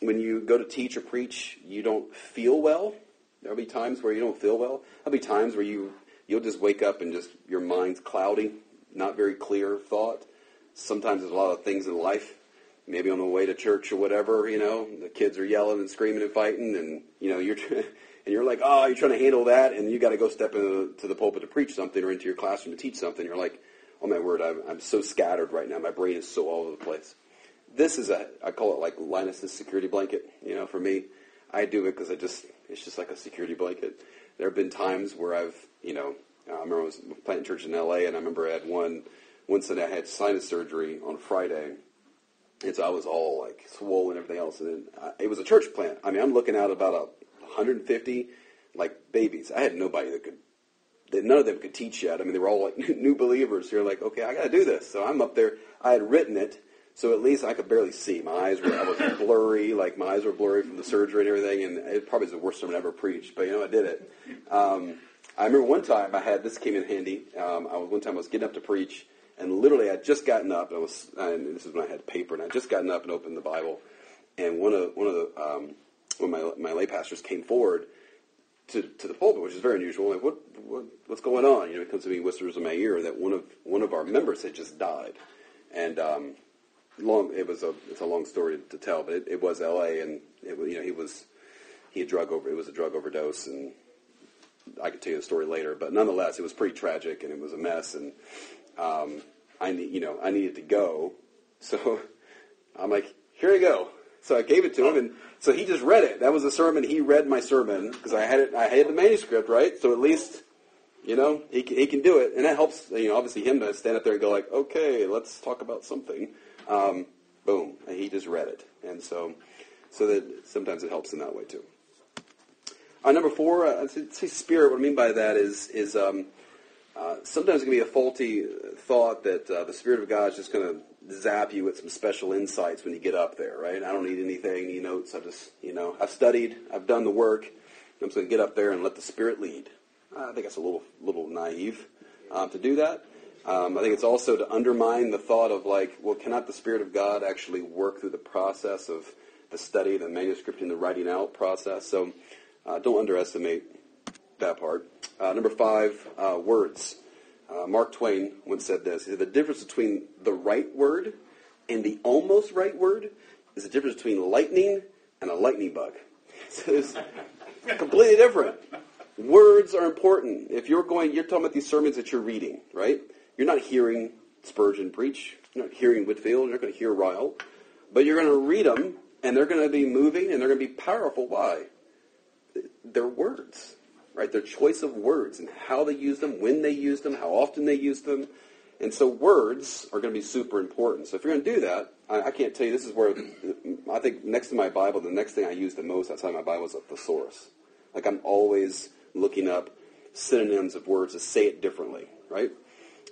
when you go to teach or preach, you don't feel well. There'll be times where you don't feel well. There'll be times where you you'll just wake up and just your mind's cloudy, not very clear thought sometimes there's a lot of things in life. Maybe on the way to church or whatever, you know, the kids are yelling and screaming and fighting, and you know you're and you're like, oh, you're trying to handle that, and you got to go step into the pulpit to preach something or into your classroom to teach something. You're like, oh my word, I'm, I'm so scattered right now. My brain is so all over the place. This is a I call it like Linus's security blanket. You know, for me, I do it because I just it's just like a security blanket. There have been times where I've you know I remember I was planting church in L.A. and I remember I had one one Sunday I had sinus surgery on Friday, and so I was all like swollen and everything else. And then I, it was a church plant. I mean, I'm looking at about a 150 like babies. I had nobody that could. That none of them could teach yet. I mean, they were all like new believers. You're like, okay, I got to do this. So I'm up there. I had written it, so at least I could barely see. My eyes were I was blurry, like my eyes were blurry from the surgery and everything. And it probably is the worst sermon I ever preached, but you know, I did it. Um, I remember one time I had this came in handy. Um, I was one time I was getting up to preach, and literally, I'd just gotten up. I was, and this is when I had paper, and I'd just gotten up and opened the Bible. And one of one of the um, one of my my lay pastors came forward to, to the pulpit, which is very unusual. Like, what, what what's going on? You know, it comes to me, whispers in my ear that one of one of our members had just died, and um, long it was a it's a long story to tell, but it, it was L.A. and it you know he was he had drug over it was a drug overdose and I could tell you the story later, but nonetheless, it was pretty tragic and it was a mess. And um, I need, you know, I needed to go. So I'm like, here you go. So I gave it to him, and so he just read it. That was a sermon. He read my sermon because I had it. I had the manuscript, right? So at least, you know, he he can do it, and that helps. You know, obviously him to stand up there and go like, okay, let's talk about something. Um, boom, he just read it, and so so that sometimes it helps in that way too. Uh, number four, uh, say spirit. What I mean by that is is um, uh, sometimes it can be a faulty thought that uh, the Spirit of God is just going to zap you with some special insights when you get up there, right? I don't need anything, any notes. I just, you know, I've studied, I've done the work. I'm just going to get up there and let the Spirit lead. I think that's a little, little naive um, to do that. Um, I think it's also to undermine the thought of like, well, cannot the Spirit of God actually work through the process of the study, the manuscript, and the writing out process? So Uh, don't underestimate that part. Uh, number five, uh, words. Uh, Mark Twain once said this. He said, the difference between the right word and the almost right word is the difference between lightning and a lightning bug. So it's completely different. Words are important. If you're going, you're talking about these sermons that you're reading, right? You're not hearing Spurgeon preach. You're not hearing Whitefield. You're not going to hear Ryle. But you're going to read them, and they're going to be moving, and they're going to be powerful. Why? They're words, right? Their choice of words and how they use them, when they use them, how often they use them. And so words are going to be super important. So if you're going to do that, I, I can't tell you, this is where I think next to my Bible, the next thing I use the most outside my Bible is a thesaurus. Like I'm always looking up synonyms of words to say it differently, right?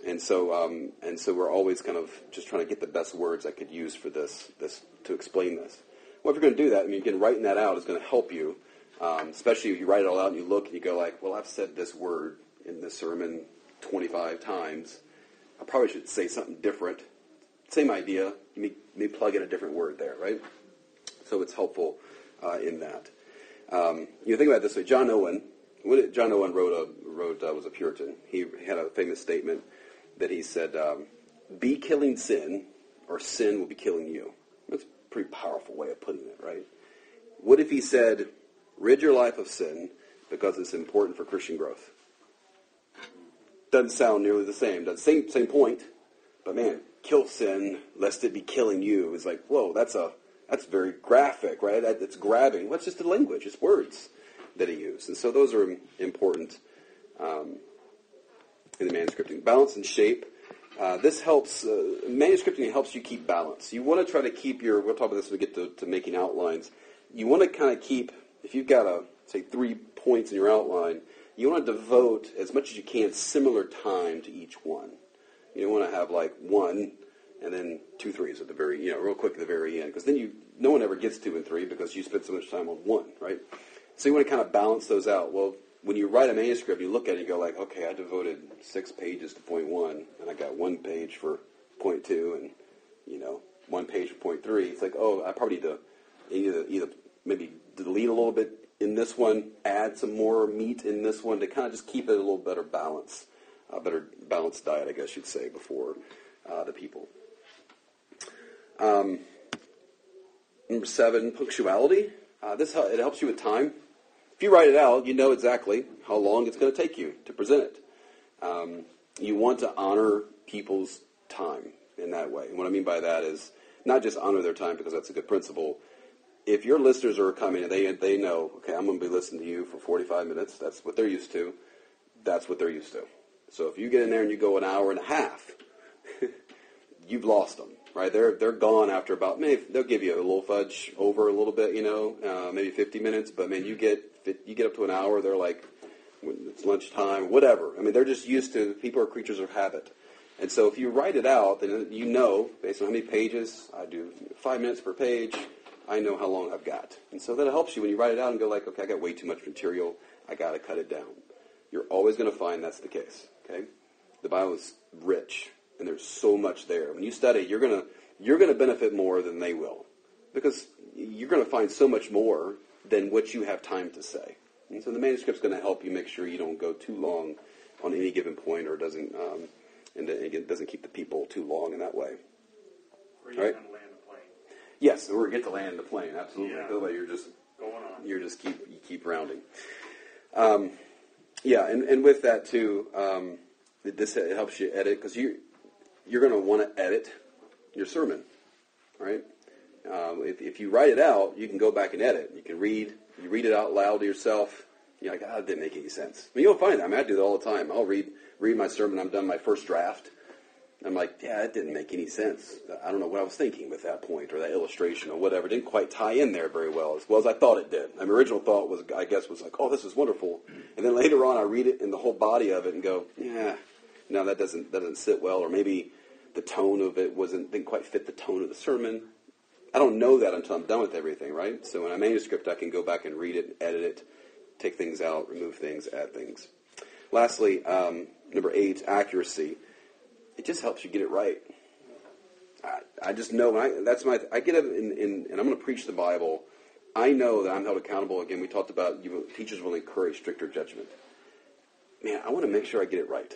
And so, um, and so we're always kind of just trying to get the best words I could use for this, this to explain this. Well, if you're going to do that, I mean, again, writing that out is going to help you, um, especially if you write it all out and you look and you go like, well, I've said this word in this sermon 25 times. I probably should say something different. Same idea. You may, plug in a different word there, right? So it's helpful uh, in that. Um, you think about this way. John Owen, John Owen wrote a wrote uh, was a Puritan. He had a famous statement that he said, um, "Be killing sin, or sin will be killing you." That's a pretty powerful way of putting it, right? What if he said, "Rid your life of sin because it's important for Christian growth"? Doesn't sound nearly the same. Does same same point, but man, kill sin lest it be killing you is like, whoa, that's a that's very graphic, right? That, it's grabbing. What's well, just the language? It's words that he used, and so those are important um, in the manuscripting. Balance and shape. Uh, this helps. Uh, manuscripting helps you keep balance. You want to try to keep your. We'll talk about this when we get to, to making outlines. You want to kind of keep. If you've got a say three points in your outline, you want to devote as much as you can similar time to each one. You don't want to have like one and then two threes at the very, you know, real quick at the very end, because then you, no one ever gets two and three because you spent so much time on one, right? So you want to kind of balance those out. Well, when you write a manuscript, you look at it, and go like, okay, I devoted six pages to point one, and I got one page for point two, and you know, one page for point three. It's like, oh, I probably need to either, either maybe delete a little bit in this one, add some more meat in this one to kind of just keep it a little better balance, a better balanced diet, I guess you'd say, before uh, the people. Um, number seven, punctuality. Uh, this it helps you with time. If you write it out, you know exactly how long it's going to take you to present it. Um, you want to honor people's time in that way. And what I mean by that is not just honor their time because that's a good principle. If your listeners are coming and they they know, okay, I'm going to be listening to you for 45 minutes. That's what they're used to. That's what they're used to. So if you get in there and you go an hour and a half, you've lost them right? They're they're gone after about maybe they'll give you a little fudge over a little bit, you know, uh, maybe 50 minutes. But man, you get you get up to an hour, they're like it's lunchtime, whatever. I mean, they're just used to people are creatures of habit. And so if you write it out, then you know based on how many pages I do, five minutes per page. I know how long I've got, and so that helps you when you write it out and go like, okay, I got way too much material. I got to cut it down. You're always going to find that's the case. Okay, the Bible is rich and there's so much there. When you study, you're gonna you're gonna benefit more than they will, because you're gonna find so much more than what you have time to say. And so the manuscript's going to help you make sure you don't go too long on any given point, or doesn't um, and it doesn't keep the people too long in that way. Or you right? land the plane. Yes, or get to land the plane. Absolutely. Yeah. The you're just going on. You're just keep you keep rounding. Um, yeah, and, and with that too, um, this helps you edit because you you're going to want to edit your sermon, right? Um, if, if, you write it out, you can go back and edit. You can read. You read it out loud to yourself. You're like, ah, that didn't make any sense. Mean, you'll find that. I mean, I do that all the time. I'll read read my sermon. I'm done my first draft. I'm like, yeah, it didn't make any sense. I don't know what I was thinking with that point or that illustration or whatever. It didn't quite tie in there very well, as well as I thought it did. My original thought was, I guess, was like, oh, this is wonderful. And then later on, I read it in the whole body of it and go, yeah, no, that doesn't that doesn't sit well. Or maybe the tone of it wasn't didn't quite fit the tone of the sermon. I don't know that until I'm done with everything, right? So in a manuscript, I can go back and read it, edit it, take things out, remove things, add things. Lastly, um, number eight, accuracy. It just helps you get it right. I, I just know I, that's my I get it in, in, and I'm going to preach the Bible I know that I'm held accountable. Again, we talked about you, teachers will encourage stricter judgment. Man, I want to make sure I get it right.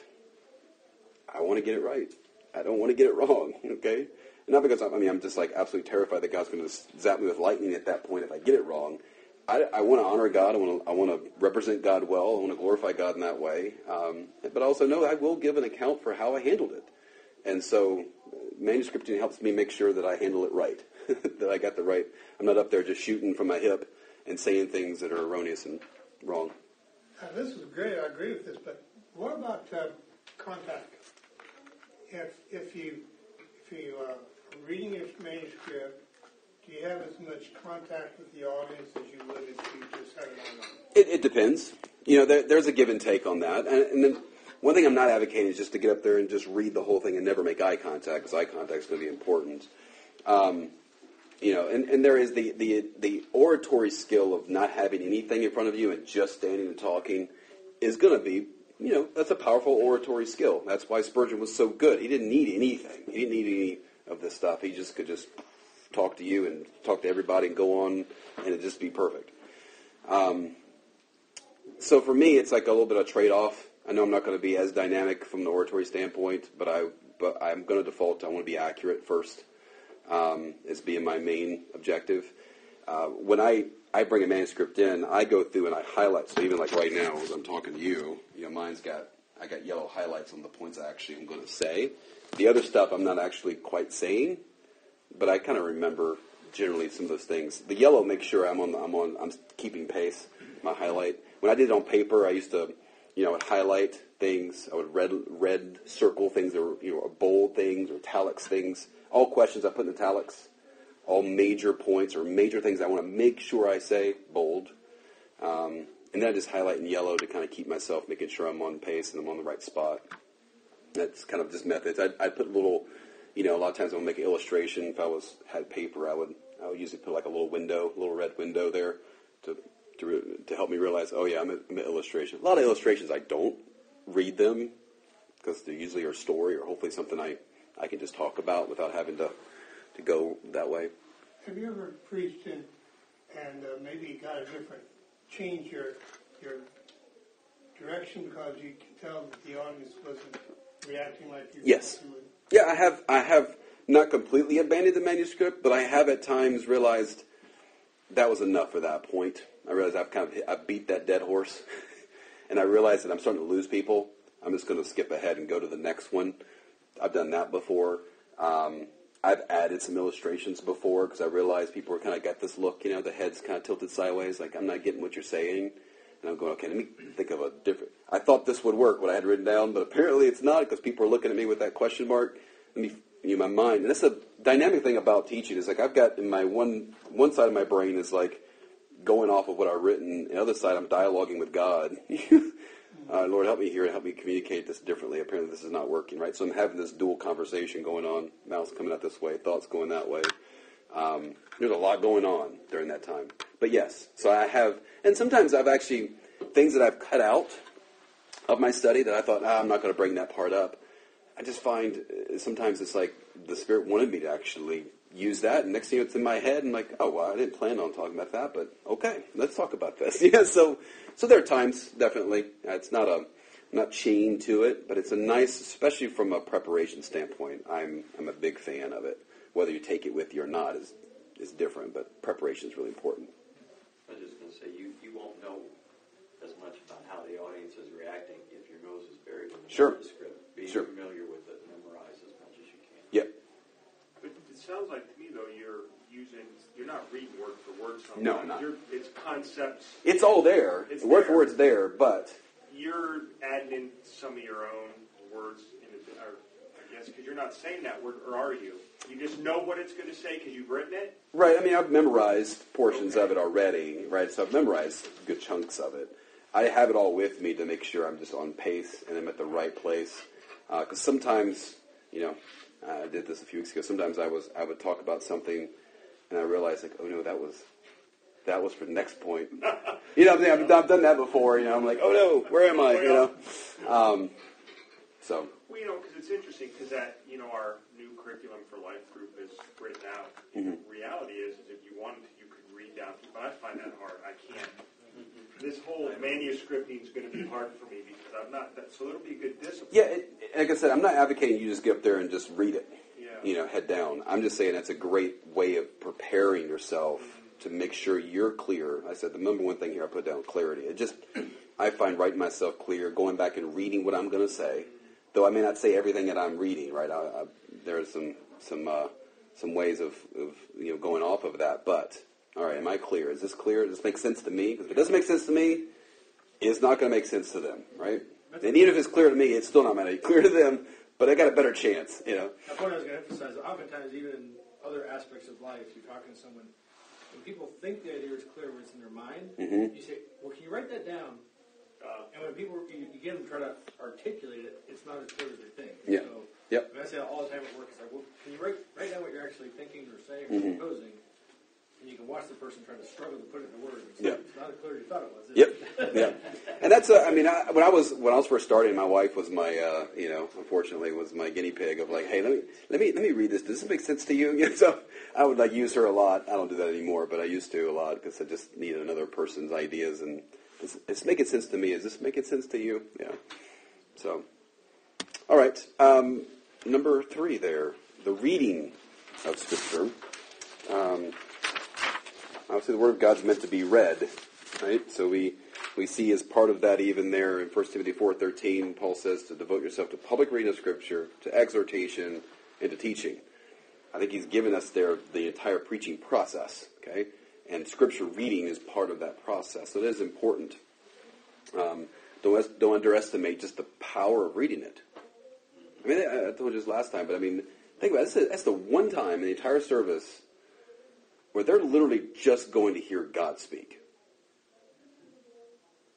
I want to get it right. I don't want to get it wrong. Okay, not because I'm, I mean I'm just like absolutely terrified that God's going to zap me with lightning at that point if I get it wrong. I, I want to honor God. I want to I want to represent God well. I want to glorify God in that way. Um, but I also know I will give an account for how I handled it. And so manuscripting helps me make sure that I handle it right, that I got the right. I'm not up there just shooting from my hip and saying things that are erroneous and wrong. Uh, this is great, I agree with this, but what about uh, contact? If, if you, if you uh, reading your manuscript, do you have as much contact with the audience as you would if you just had it online? It, it depends. You know, there, there's a give and take on that. And, and then one thing I'm not advocating is just to get up there and just read the whole thing and never make eye contact, because eye contact is going to be important. Um, you know, and, and there is the, the, the oratory skill of not having anything in front of you and just standing and talking is going to be, you know, that's a powerful oratory skill. That's why Spurgeon was so good. He didn't need anything. He didn't need any of this stuff. He just could just talk to you and talk to everybody and go on and it'd just be perfect. Um, so for me, it's like a little bit of trade-off. I know I'm not going to be as dynamic from the oratory standpoint, but I but I'm going to default. I want to be accurate first, um, as being my main objective. Uh, when I I bring a manuscript in, I go through and I highlight. So even like right now, as I'm talking to you, you know, mine's got I got yellow highlights on the points I actually am going to say. The other stuff I'm not actually quite saying, but I kind of remember generally some of those things. The yellow makes sure I'm on. The, I'm on. I'm keeping pace. My highlight. When I did it on paper, I used to, you know, I would highlight things. I would red red circle things were, you know, bold things or italics things. All questions I put in italics. All major points or major things I want to make sure I say bold. Um, and then I just highlight in yellow to kind of keep myself making sure I'm on pace and I'm on the right spot. That's kind of just methods. I'd, I'd put little, you know, a lot of times I would make an illustration. If I was had paper, I would I would usually put like a little window, a little red window there to to, to help me realize, oh yeah, I'm an I'm an illustration. A lot of illustrations I don't read them because they're usually a story or hopefully something I, I can just talk about without having to to go that way. Have you ever preached in, and uh, maybe got a different, change your, your direction because you can tell that the audience wasn't reacting like you Yes. Yeah, I have. I have not completely abandoned the manuscript, but I have at times realized that was enough for that point. I realized I've kind of hit, I beat that dead horse, and I realized that I'm starting to lose people. I'm just going to skip ahead and go to the next one. I've done that before. Um, I've added some illustrations before because I realized people were kind of got this look, you know, the head's kind of tilted sideways, like I'm not getting what you're saying. And I'm going, okay, let me think of a different. I thought this would work, what I had written down, but apparently it's not because people are looking at me with that question mark. Let me, you my mind. And that's a dynamic thing about teaching is like I've got in my one one side of my brain is like going off of what I've written. The other side, I'm dialoguing with God. uh, Lord, help me here and help me communicate this differently. Apparently, this is not working, right? So I'm having this dual conversation going on. Mouth's coming out this way, thoughts going that way. Um, there's a lot going on during that time. But yes, so I have, and sometimes I've actually, things that I've cut out of my study that I thought, ah, I'm not going to bring that part up. I just find uh, sometimes it's like the Spirit wanted me to actually use that, and next thing you know, it's in my head, and like, oh, well, I didn't plan on talking about that, but okay, let's talk about this. Yeah, so so there are times definitely it's not a not chained to it, but it's a nice, especially from a preparation standpoint. I'm I'm a big fan of it. Whether you take it with you or not is is different, but preparation is really important. I was just going to say, you, you won't know as much about how the audience is reacting if your nose is buried in the Sure. script. Be Sure. familiar with it, memorize as much as you can. Yep. But it sounds like to me though you're using you're not reading word for word. Sometimes. No, I'm not. You're, it's concepts. It's all there. It's word for there. word's there, but You're adding in some of your own words in it, or Guess because you're not saying that word, or are you? You just know what it's going to say because you've written it. Right. I mean, I've memorized portions of it already, right? So I've memorized good chunks of it. I have it all with me to make sure I'm just on pace and I'm at the right place. Because sometimes, you know, I did this a few weeks ago. Sometimes I was I would talk about something, and I realized like, oh no, that was that was for the next point. you know, I'm saying? I've, I've done that before. You know, I'm like, oh no, where am I? You know. Um, so Well, you know, because it's interesting because that you know our new curriculum for life group is written out. Mhm. Reality is, is if you wanted to, you could read down, but I find that hard. I can't. This whole manuscripting is going to be hard for me because I'm not. That, so it'll be a good discipline. Yeah, it, like I said, I'm not advocating you just get up there and just read it, Yeah. you know, head down. I'm just saying that's a great way of preparing yourself to make sure you're clear. I said the number one thing here I put down clarity. It just I find writing myself clear, going back and reading what I'm going to say, though I may not say everything that I'm reading. Right, I, I, there's some some uh, some ways of, of you know going off of that, but. All right, am I clear? Is this clear? Does this make sense to me? Because if it doesn't make sense to me, it's not going to make sense to them, right? And even if it's clear to me, it's still not going to be clear to them. But I got a better chance, you know. That's what I was going to emphasize. Oftentimes, even in other aspects of life, you're talking to someone, when people think the idea is clear when it's in their mind, Mhm. you say, "Well, can you write that down?" Uh, And when people you, you get them try to articulate it, it's not as clear as they think. Yeah. So, Yep. I, say all the time at work. It's like, well, can you write write down what you're actually thinking or saying or Mhm. proposing? And you can watch the person try to struggle to put it into words. It's, like, it's not as clear as you thought it was. Yep, it? yeah, and that's uh, I mean, I, when I was when I was first starting, my wife was my uh, you know, unfortunately, was my guinea pig of like, hey, let me let me let me read this. Does this make sense to you? you know, so I would like use her a lot. I don't do that anymore, but I used to a lot because I just needed another person's ideas and is this making sense to me? Is this making sense to you? Yeah. So, all right, um, number three there, the reading of Scripture. Um, obviously the word of God's meant to be read, right? So we we see as part of that even there in 1 Timothy 4:13, Paul says to devote yourself to public reading of scripture, to exhortation, and to teaching. I think he's given us there the entire preaching process, okay? And scripture reading is part of that process. So it is important. Um, don't, don't underestimate just the power of reading it. I mean, I, told you this last time, but I mean, think about it. That's, that's the one time in the entire service where they're literally just going to hear God speak.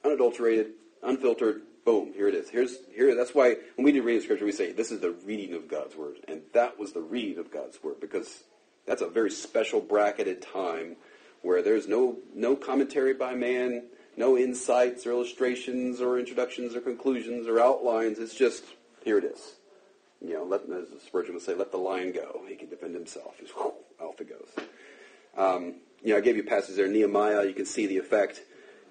Unadulterated, unfiltered, boom, here it is. Here's here that's why when we do reading scripture we say this is the reading of God's word. And that was the reading of God's word because that's a very special bracketed time where there's no no commentary by man, no insights or illustrations or introductions or conclusions or outlines. It's just here it is. You know, let, as Spurgeon would say, let the lion go. He can defend himself. Just whoosh, off it goes. Um, you know, I gave you a passage there, Nehemiah. You can see the effect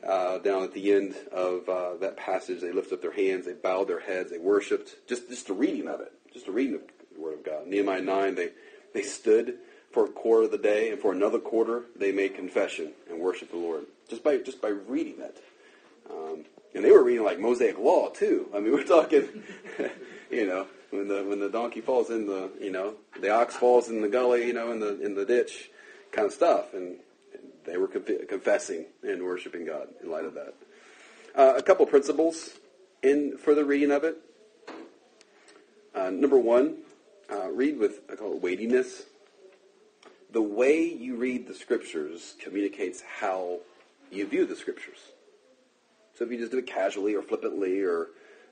uh, down at the end of uh, that passage. They lifted up their hands, they bowed their heads, they worshipped. Just, just a reading of it, just a reading of the Word of God. Nehemiah nine, they they stood for a quarter of the day, and for another quarter they made confession and worshiped the Lord just by just by reading it. Um, and they were reading like Mosaic law too. I mean, we're talking, you know, when the when the donkey falls in the, you know, the ox falls in the gully, you know, in the in the ditch, kind of stuff. And they were conf- confessing and worshiping God in light of that. Uh, a couple principles in for the reading of it. Uh, number one, uh, read with I call it weightiness. The way you read the scriptures communicates how you view the scriptures. So if you just do it casually or flippantly or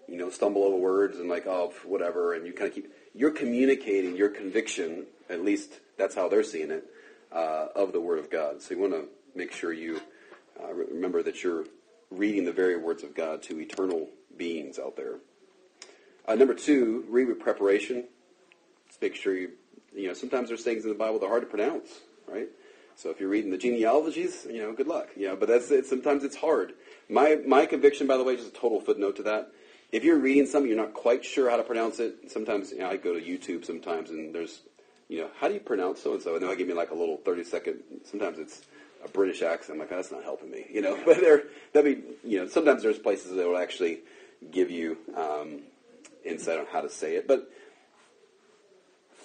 you know stumble over words and like oh whatever and you kind of keep you're communicating your conviction at least that's how they're seeing it uh, of the Word of God. So you want to make sure you uh, remember that you're reading the very words of God to eternal beings out there. Uh, number two, read with preparation. Just make sure you you know sometimes there's things in the Bible that are hard to pronounce, right? So if you're reading the genealogies, you know, good luck. Know, but that's it. Sometimes it's hard. My my conviction, by the way, just a total footnote to that. If you're reading something you're not quite sure how to pronounce it, sometimes you know, I go to YouTube sometimes and there's, you know, how do you pronounce so and so? And they'll give me like a little 30 second. Sometimes it's a British accent. I'm like, oh, that's not helping me, you know. But there, that be, you know, sometimes there's places that will actually give you um, insight on how to say it. But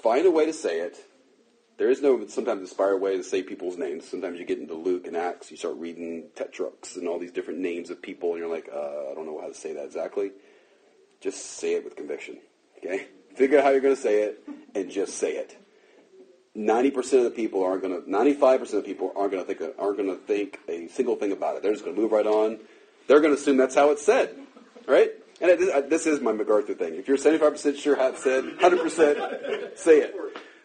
find a way to say it. There is no sometimes inspired way to say people's names. Sometimes you get into Luke and Acts, you start reading Tetrarchs and all these different names of people, and you're like, uh, I don't know how to say that exactly. Just say it with conviction. Okay? Figure out how you're going to say it, and just say it. Ninety percent of the people aren't going to. Ninety-five percent of people aren't going to think. Aren't going to think a single thing about it. They're just going to move right on. They're going to assume that's how it's said, right? And it, this is my MacArthur thing. If you're seventy-five percent sure how it's said, hundred percent say it.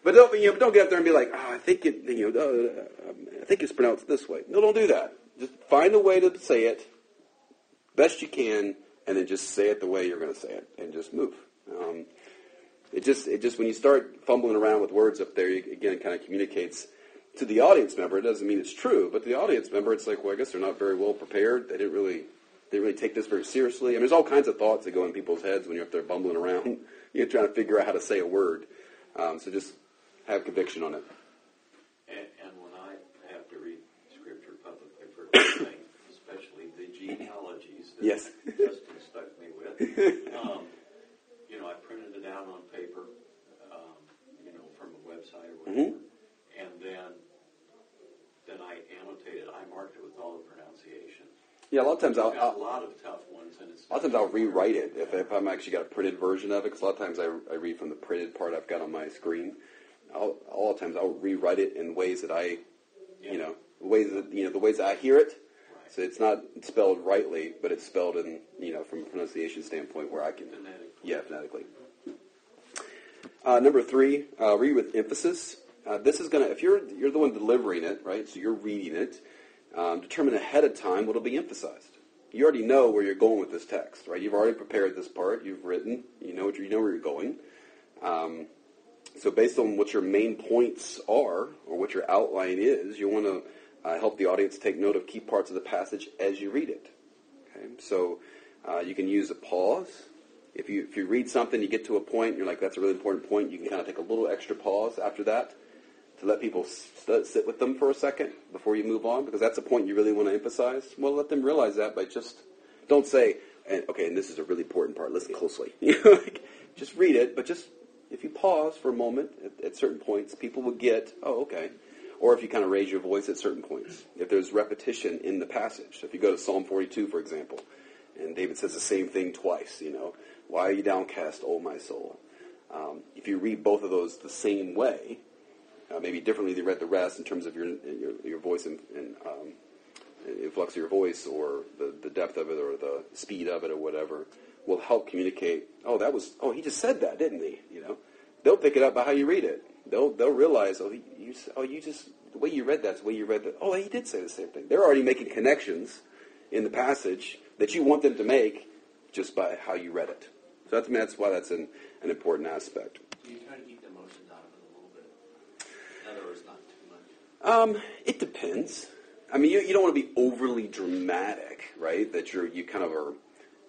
But don't you know, don't get up there and be like, oh, I think it, you know, uh, I think it's pronounced this way. No, don't do that. Just find a way to say it best you can, and then just say it the way you're going to say it, and just move. Um, it just, it just when you start fumbling around with words up there, you, again, kind of communicates to the audience member, it doesn't mean it's true, but the audience member, it's like, well, I guess they're not very well prepared. They didn't really, they really take this very seriously. I mean, there's all kinds of thoughts that go in people's heads when you're up there bumbling around, you're trying to figure out how to say a word. Um, so just have conviction on it. And, and when I have to read scripture publicly for anything, especially the genealogies that Yes. Justin stuck me with, um, you know, I printed it out on paper, um, you know, from a website or whatever, Mm-hmm. and then I annotated, I marked it with all the pronunciation. Yeah, a lot of times I'll, I've got a I'll, lot of tough ones, and it's a lot of times I'll rewrite it if, if I'm actually got a printed version of it. Because a lot of times I, I read from the printed part I've got on my screen. I'll, a lot of times I'll rewrite it in ways that I, you know, ways that you know the ways that I hear it. So it's not spelled rightly, but it's spelled in you know from a pronunciation standpoint where I can. Phonetically. Yeah, phonetically. Uh, number three, uh, read with emphasis. Uh, this is gonna if you're you're the one delivering it, right? So you're reading it. Um, determine ahead of time what'll be emphasized. You already know where you're going with this text, right? You've already prepared this part. You've written. You know what you know where you're going. Um, so based on what your main points are or what your outline is, you want to uh, help the audience take note of key parts of the passage as you read it. Okay? So uh, you can use a pause. If you if you read something, you get to a point, you're like, that's a really important point. You can kind of take a little extra pause after that let people sit with them for a second before you move on, because that's a point you really want to emphasize. Well, let them realize that by just don't say, okay, and this is a really important part. Listen closely. Just read it, but just if you pause for a moment at, at certain points, people will get, oh, okay. Or if you kind of raise your voice at certain points, if there's repetition in the passage. If you go to Psalm 42, for example, and David says the same thing twice, you know, why are you downcast, O my soul? Um, if you read both of those the same way, uh, maybe differently than read the rest in terms of your your, your voice and, and um, influx of your voice or the, the depth of it or the speed of it or whatever will help communicate. Oh, that was. Oh, he just said that, didn't he? You know, they'll pick it up by how you read it. They'll they'll realize. Oh, you. Oh, you just the way you read that's the way you read that. Oh, he did say the same thing. They're already making connections in the passage that you want them to make just by how you read it. So that's that's why that's an, an important aspect. You try to keep the emotions out of it a little bit. In other words, not too much. Um, it depends. I mean, you, you don't want to be overly dramatic, right? That you're you kind of are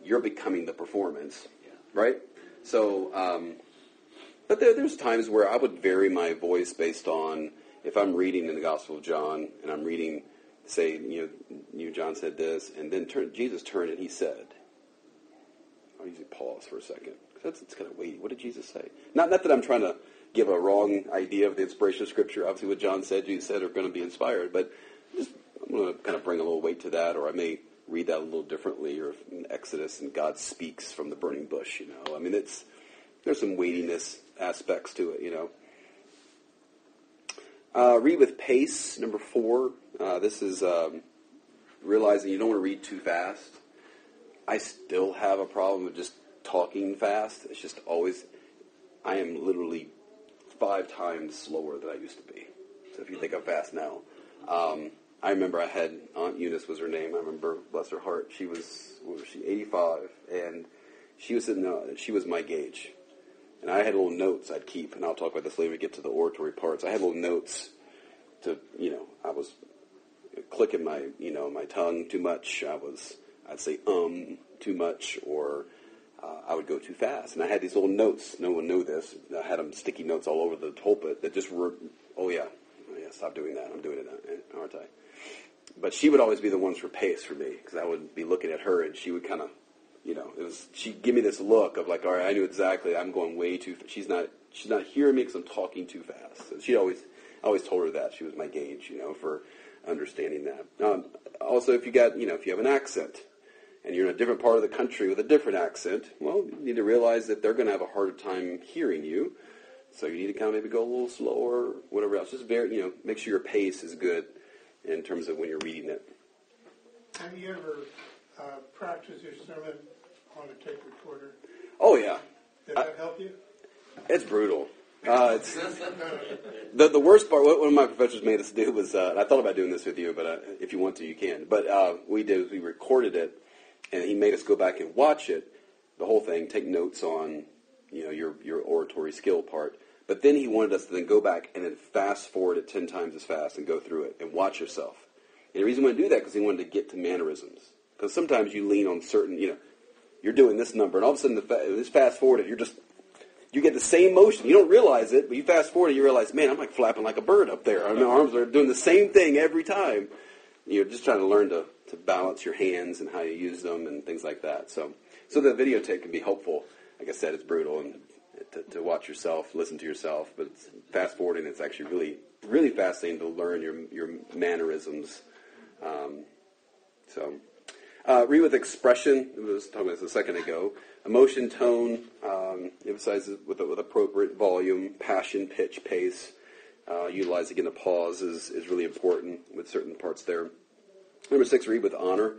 you're becoming the performance, Yeah. right? So, um, but there, there's times where I would vary my voice based on if I'm reading in the Gospel of John and I'm reading, say, you know, you John said this, and then turn, Jesus turned and he said. I'll usually pause for a second. That's it's kind of weighty. What did Jesus say? Not not that I'm trying to give a wrong idea of the inspiration of Scripture. Obviously, what John said, Jesus said, are going to be inspired. But just I'm going to kind of bring a little weight to that, or I may read that a little differently, or Exodus and God speaks from the burning bush. You know, I mean, it's there's some weightiness aspects to it. You know. Uh, read with pace. Number four. Uh, this is um, realizing you don't want to read too fast. I still have a problem with just talking fast. It's just always, I am literally five times slower than I used to be. So if you think I'm fast now, um, I remember I had Aunt Eunice was her name. I remember, bless her heart, she was what was she 85, and she was sitting. Uh, she was my gauge, and I had little notes I'd keep, and I'll talk about this later. We get to the oratory parts. I had little notes to, you know, I was clicking my you know my tongue too much. I was I'd say um too much, or uh, I would go too fast. And I had these little notes. No one knew this. I had them sticky notes all over the pulpit that just were oh yeah oh, yeah stop doing that. I'm doing it uh, aren't I? But she would always be the ones for pace for me because I would be looking at her and she would kind of you know it was she'd give me this look of like all right I knew exactly I'm going way too. fa- She's not she's not hearing me because I'm talking too fast. So she always I always told her that she was my gauge you know for understanding that. Um, also, if you got, you know, if you have an accent and you're in a different part of the country with a different accent, well, you need to realize that they're going to have a harder time hearing you. So you need to kind of maybe go a little slower, whatever else. Just very, you know, make sure your pace is good in terms of when you're reading it. Have you ever uh, practiced your sermon on a tape recorder? Oh yeah, Did that help you? it's brutal. Uh, it's the the worst part. What one of my professors made us do was, uh, and I thought about doing this with you, but uh, if you want to, you can. But uh, we did we recorded it, and he made us go back and watch it, the whole thing, take notes on, you know, your your oratory skill part. But then he wanted us to then go back and then fast forward it 10 times as fast and go through it and watch yourself. And the reason he wanted to do that because he wanted to get to mannerisms. Because sometimes you lean on certain, you know, you're doing this number, and all of a sudden, the fa- this fast forward it, you're just, you get the same motion. You don't realize it, but you fast forward it, you realize, man, I'm like flapping like a bird up there. My arms are doing the same thing every time. You're just trying to learn to, to balance your hands and how you use them and things like that. So, so the videotape can be helpful. Like I said, it's brutal and to, to watch yourself, listen to yourself, but fast forwarding, it's actually really, really fascinating to learn your, your mannerisms. Um, so, uh, read with expression. I was talking about this a second ago. Emotion, tone, um, emphasizes with, with appropriate volume, passion, pitch, pace. Uh, again a pause is, is really important with certain parts there. Number six, read with honor.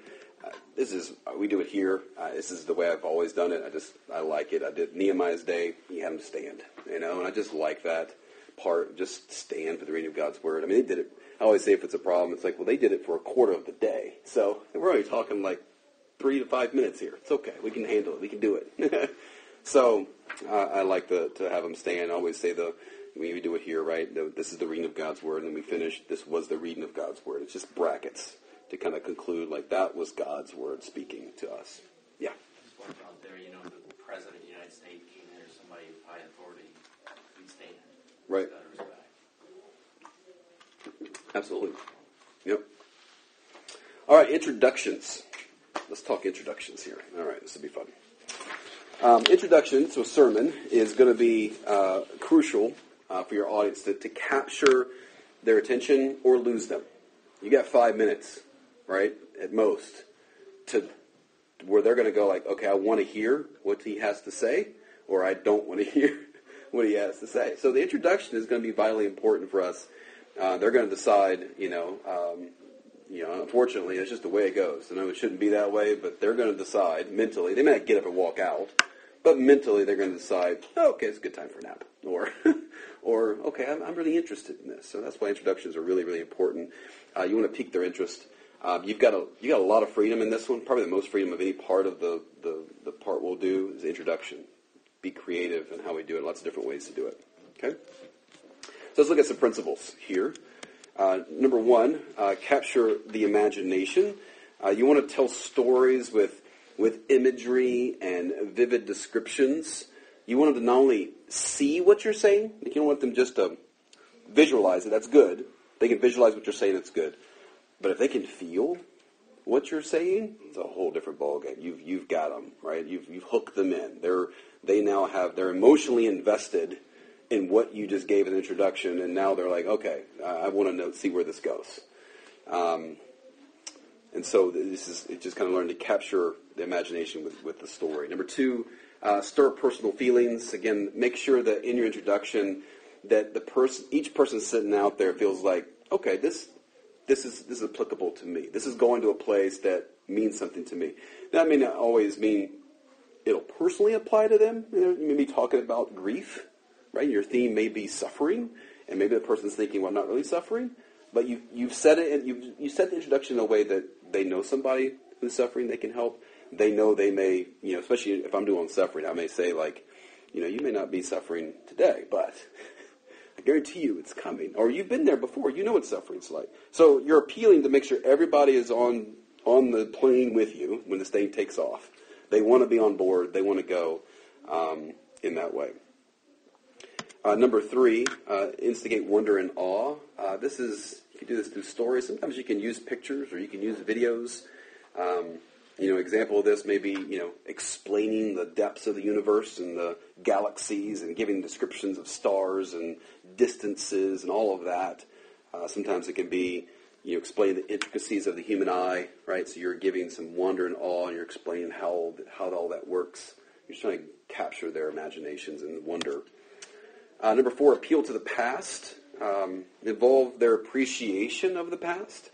Uh, this is we do it here. Uh, this is the way I've always done it. I just I like it. I did Nehemiah's day. He had him stand, you know, and I just like that part. Just stand for the reading of God's word. I mean, they did it. I always say if it's a problem, it's like well they did it for a quarter of the day, so we're only talking like three to five minutes here. It's okay. We can handle it. We can do it. so uh, I like to, to have them stand. I always say the we do it here, right? This is the reading of God's word, and then we finish. This was the reading of God's word. It's just brackets to kind of conclude like that was God's word speaking to us. Yeah. Just one thought there, you know, the President of the United States came or somebody of high authority, we stand. Right. Absolutely. Yep. All right, introductions. Let's talk introductions here. All right, this will be fun. Um, introduction to a sermon is going to be uh, crucial uh, for your audience to, to capture their attention or lose them. You got five minutes, right, at most, to where they're going to go like, okay, I want to hear what he has to say, or I don't want to hear what he has to say. So the introduction is going to be vitally important for us. Uh, they're going to decide, you know, um, you know, unfortunately, it's just the way it goes. I know it shouldn't be that way, but they're going to decide mentally. They not get up and walk out, but mentally they're going to decide, oh, okay, it's a good time for a nap, or, or okay, I'm, I'm really interested in this. So that's why introductions are really, really important. Uh, you want to pique their interest. Um, you've got a you got a lot of freedom in this one. Probably the most freedom of any part of the, the, the part we'll do is introduction. Be creative in how we do it. Lots of different ways to do it. Okay. So let's look at some principles here. Uh, number one, uh, capture the imagination. Uh, you want to tell stories with with imagery and vivid descriptions. You want them to not only see what you're saying, you don't want them just to visualize it. That's good. They can visualize what you're saying. That's good. But if they can feel what you're saying, it's a whole different ballgame. You've you've got them right. You've you've hooked them in. They're they now have they're emotionally invested in what you just gave an introduction, and now they're like, okay, I, want to know, see where this goes. Um, and so this is it just kind of learning to capture the imagination with, with the story. Number two, uh, stir personal feelings. Again, make sure that in your introduction that the person, each person sitting out there feels like, okay, this this is this is applicable to me. This is going to a place that means something to me. That may not always mean it'll personally apply to them. You, you may be talking about grief, right? Your theme may be suffering, and maybe the person's thinking, well, I'm not really suffering. But you, you've said it, and you've, you set the introduction in a way that they know somebody who's suffering they can help. They know they may, you know, especially if I'm doing suffering, I may say, like, you know, you may not be suffering today, but guarantee you it's coming. Or you've been there before. You know what suffering's like. So you're appealing to make sure everybody is on, on the plane with you when this thing takes off. They want to be on board. They want to go um, in that way. Uh, number three, uh, instigate wonder and awe. Uh, this is, you can do this through stories. Sometimes you can use pictures or you can use videos. Um, you know, example of this may be, you know, explaining the depths of the universe and the galaxies and giving descriptions of stars and distances and all of that. Uh, sometimes it can be, you know, explain the intricacies of the human eye, right? So you're giving some wonder and awe and you're explaining how, how all that works. You're trying to capture their imaginations and wonder. Uh, number four, appeal to the past. Um, involve their appreciation of the past.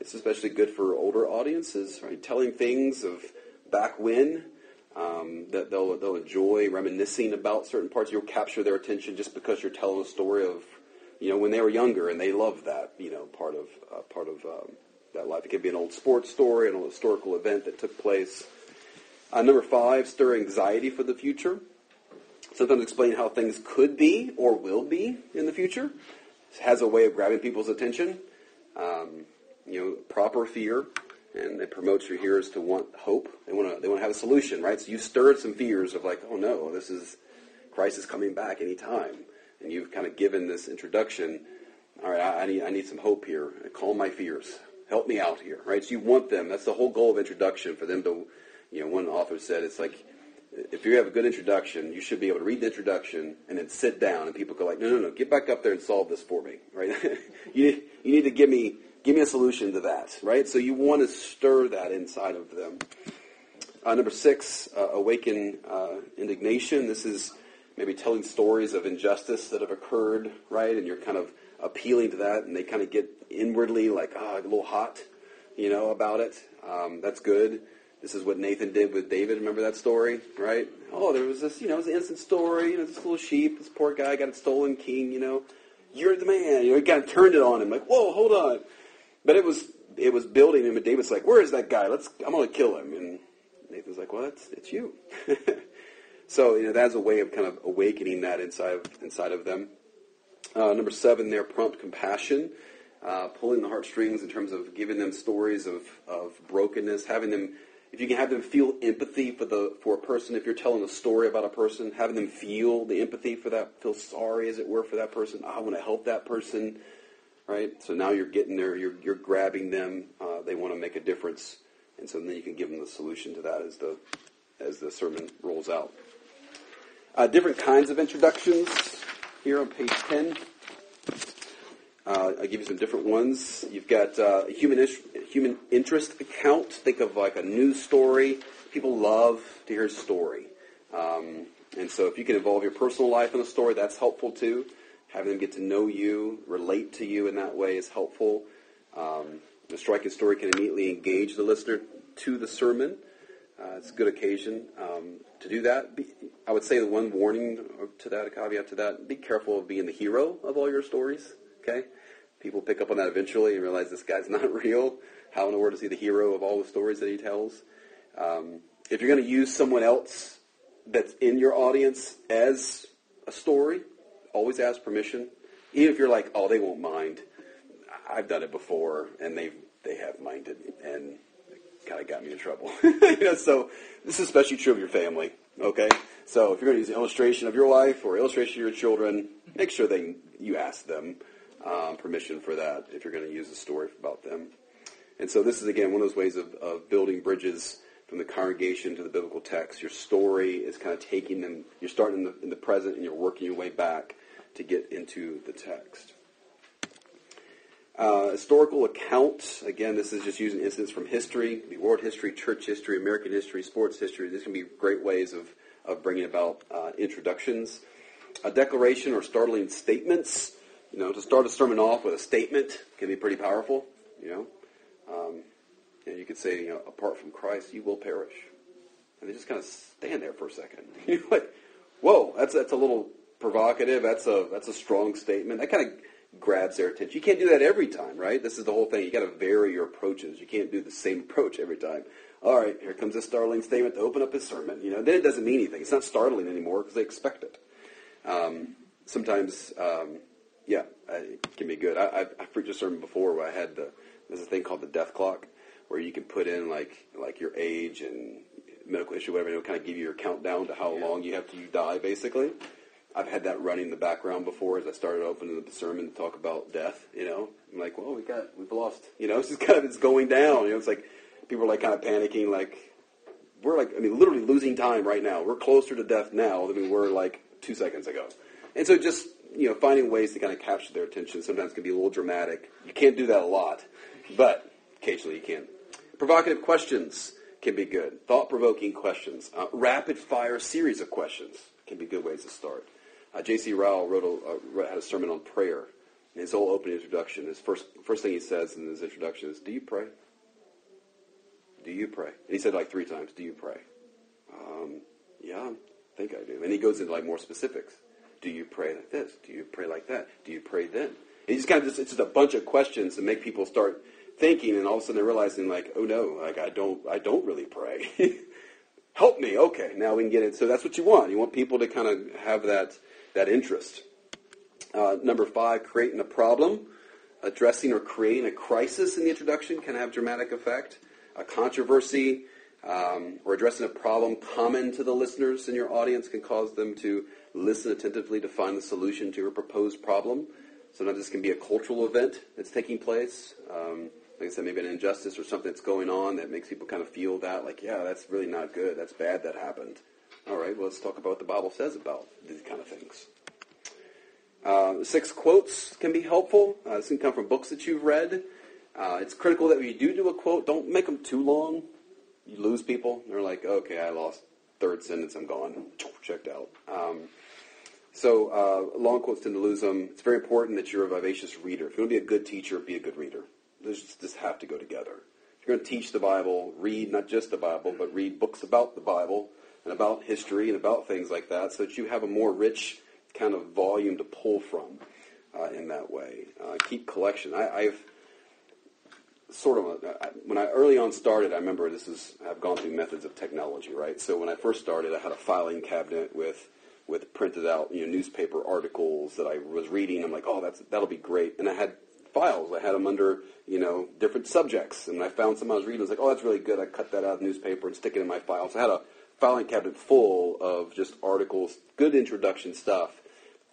It's especially good for older audiences, right? Telling things of back when um, that they'll they'll enjoy reminiscing about certain parts. You'll capture their attention just because you're telling a story of, you know, when they were younger and they loved that, you know, part of uh, part of um, that life. It could be an old sports story, an old historical event that took place. Uh, number five, stir anxiety for the future. Sometimes explain how things could be or will be in the future. It has a way of grabbing people's attention. Um, you know, proper fear, and it promotes your hearers to want hope. They want to they want to have a solution, right? So you stirred some fears of like, oh no, this is Christ is coming back anytime, and you've kind of given this introduction. All right, I, I need I need some hope here. Calm my fears. Help me out here, right? So you want them. That's the whole goal of introduction for them to, you know, one author said it's like if you have a good introduction, you should be able to read the introduction and then sit down, and people go like, no, no, no, get back up there and solve this for me, right? you you need to give me give me a solution to that, right? So you want to stir that inside of them. Uh, number six, uh, awaken uh, indignation. This is maybe telling stories of injustice that have occurred, right? And you're kind of appealing to that, and they kind of get inwardly like, ah, a little hot, you know, about it. Um, that's good. This is what Nathan did with David. Remember that story, right? Oh, there was this, you know, it was an innocent story. You know, this little sheep, this poor guy got a stolen king. You know, you're the man. You know, he kind of turned it on him, like, whoa, hold on. But it was it was building him, and David's like, where is that guy? Let's, I'm to kill him. And Nathan's like, well, it's it's you. so you know, that's a way of kind of awakening that inside of inside of them. Uh, number seven, there, prompt compassion. Uh, pulling the heartstrings in terms of giving them stories of, of brokenness, having them if you can have them feel empathy for the for a person, if you're telling a story about a person, having them feel the empathy for that, feel sorry as it were for that person. I want to help that person, right? So now you're getting there, you're you're grabbing them. Uh, they want to make a difference, and so then you can give them the solution to that as the as the sermon rolls out. Uh, different kinds of introductions here on page ten. Uh, I'll give you some different ones. You've got uh, human is- human interest account. Think of like a news story. People love to hear a story, um, and so if you can involve your personal life in a story, that's helpful too. Having them get to know you, relate to you in that way is helpful. Um, the striking story can immediately engage the listener to the sermon. Uh, it's a good occasion um, to do that. Be, I would say the one warning to that, a caveat to that: be careful of being the hero of all your stories. Okay, people pick up on that eventually and realize this guy's not real. How in the world is he the hero of all the stories that he tells? Um, if you're going to use someone else that's in your audience as a story, always ask permission. Even if you're like, oh, they won't mind. I've done it before, and they they have minded, and kind of got me in trouble. you know, so this is especially true of your family. Okay, so if you're going to use an illustration of your life or illustration of your children, make sure they you ask them um, permission for that if you're going to use a story about them. And so this is again one of those ways of, of building bridges from the congregation to the biblical text. Your story is kind of taking them. You're starting in the, in the present and you're working your way back to get into the text. Uh, historical accounts, Again, this is just using incidents from history, world history, church history, American history, sports history. These can be great ways of, of bringing about uh, introductions. A declaration or startling statements. You know, to start a sermon off with a statement can be pretty powerful. You know, um, and you could say, you know, apart from Christ, you will perish. And they just kind of stand there for a second. You're like, whoa, that's that's a little provocative. That's a that's a strong statement. That kind of grabs their attention. You can't do that every time, right? This is the whole thing. You got to vary your approaches. You can't do the same approach every time. All right, here comes a startling statement to open up his sermon. You know, then it doesn't mean anything. It's not startling anymore because they expect it. Um, sometimes, um, yeah, it can be good. I, I've, I've preached a sermon before where I had the there's a thing called the death clock where you can put in like like your age and medical issue, whatever, and it'll kind of give you your countdown to how long you have to you die, basically. I've had that running in the background before as I started opening the sermon to talk about death. You know, I'm like, well, we got, we've lost. You know, it's just kind of it's going down. You know, it's like people are like kind of panicking, like we're like, I mean, literally losing time right now. We're closer to death now than we were like two seconds ago. And so just you know, finding ways to kind of capture their attention sometimes can be a little dramatic. You can't do that a lot, but occasionally you can. Provocative questions can be good. Thought-provoking questions. Uh, rapid-fire series of questions can be good ways to start. Uh, J.C. Ryle wrote a, uh, had a sermon on prayer. In his whole opening introduction, his first first thing he says in his introduction is, "Do you pray? Do you pray?" And he said like three times, "Do you pray?" Um, yeah, I think I do. And he goes into like more specifics. Do you pray like this? Do you pray like that? Do you pray then? And he's kind of just it's just a bunch of questions to make people start thinking, and all of a sudden they're realizing like, oh no, like I don't I don't really pray. help me. Okay, now we can get it. So that's what you want. You want people to kind of have that that interest. Uh, number five, creating a problem. Addressing or creating a crisis in the introduction can have dramatic effect. A controversy um, or addressing a problem common to the listeners in your audience can cause them to listen attentively to find the solution to your proposed problem. Sometimes this can be a cultural event that's taking place. Um, like I said, maybe an injustice or something that's going on that makes people kind of feel that, like, yeah, that's really not good. That's bad that happened. All right, well, let's talk about what the Bible says about these kind of things. Uh, six quotes can be helpful. Uh, this can come from books that you've read. Uh, it's critical that when you do do a quote, don't make them too long. You lose people. They're like, okay, I lost third sentence, I'm gone. Checked out. Um, so uh, long quotes tend to lose them. It's very important that you're a vivacious reader. If you want to be a good teacher, be a good reader. Those just have to go together. If you're going to teach the Bible, read not just the Bible, but read books about the Bible and about history and about things like that so that you have a more rich kind of volume to pull from uh, in that way. Uh, keep collection. I, I've sort of a, when I early on started, I remember this is I've gone through methods of technology, right? So when I first started, I had a filing cabinet with with printed out you know newspaper articles that I was reading. I'm like, oh, that's that'll be great, and I had files. I had them under you know different subjects, and I found some I was reading. I was like, oh, that's really good. I cut that out of the newspaper and stick it in my files. So I had a filing cabinet full of just articles, good introduction stuff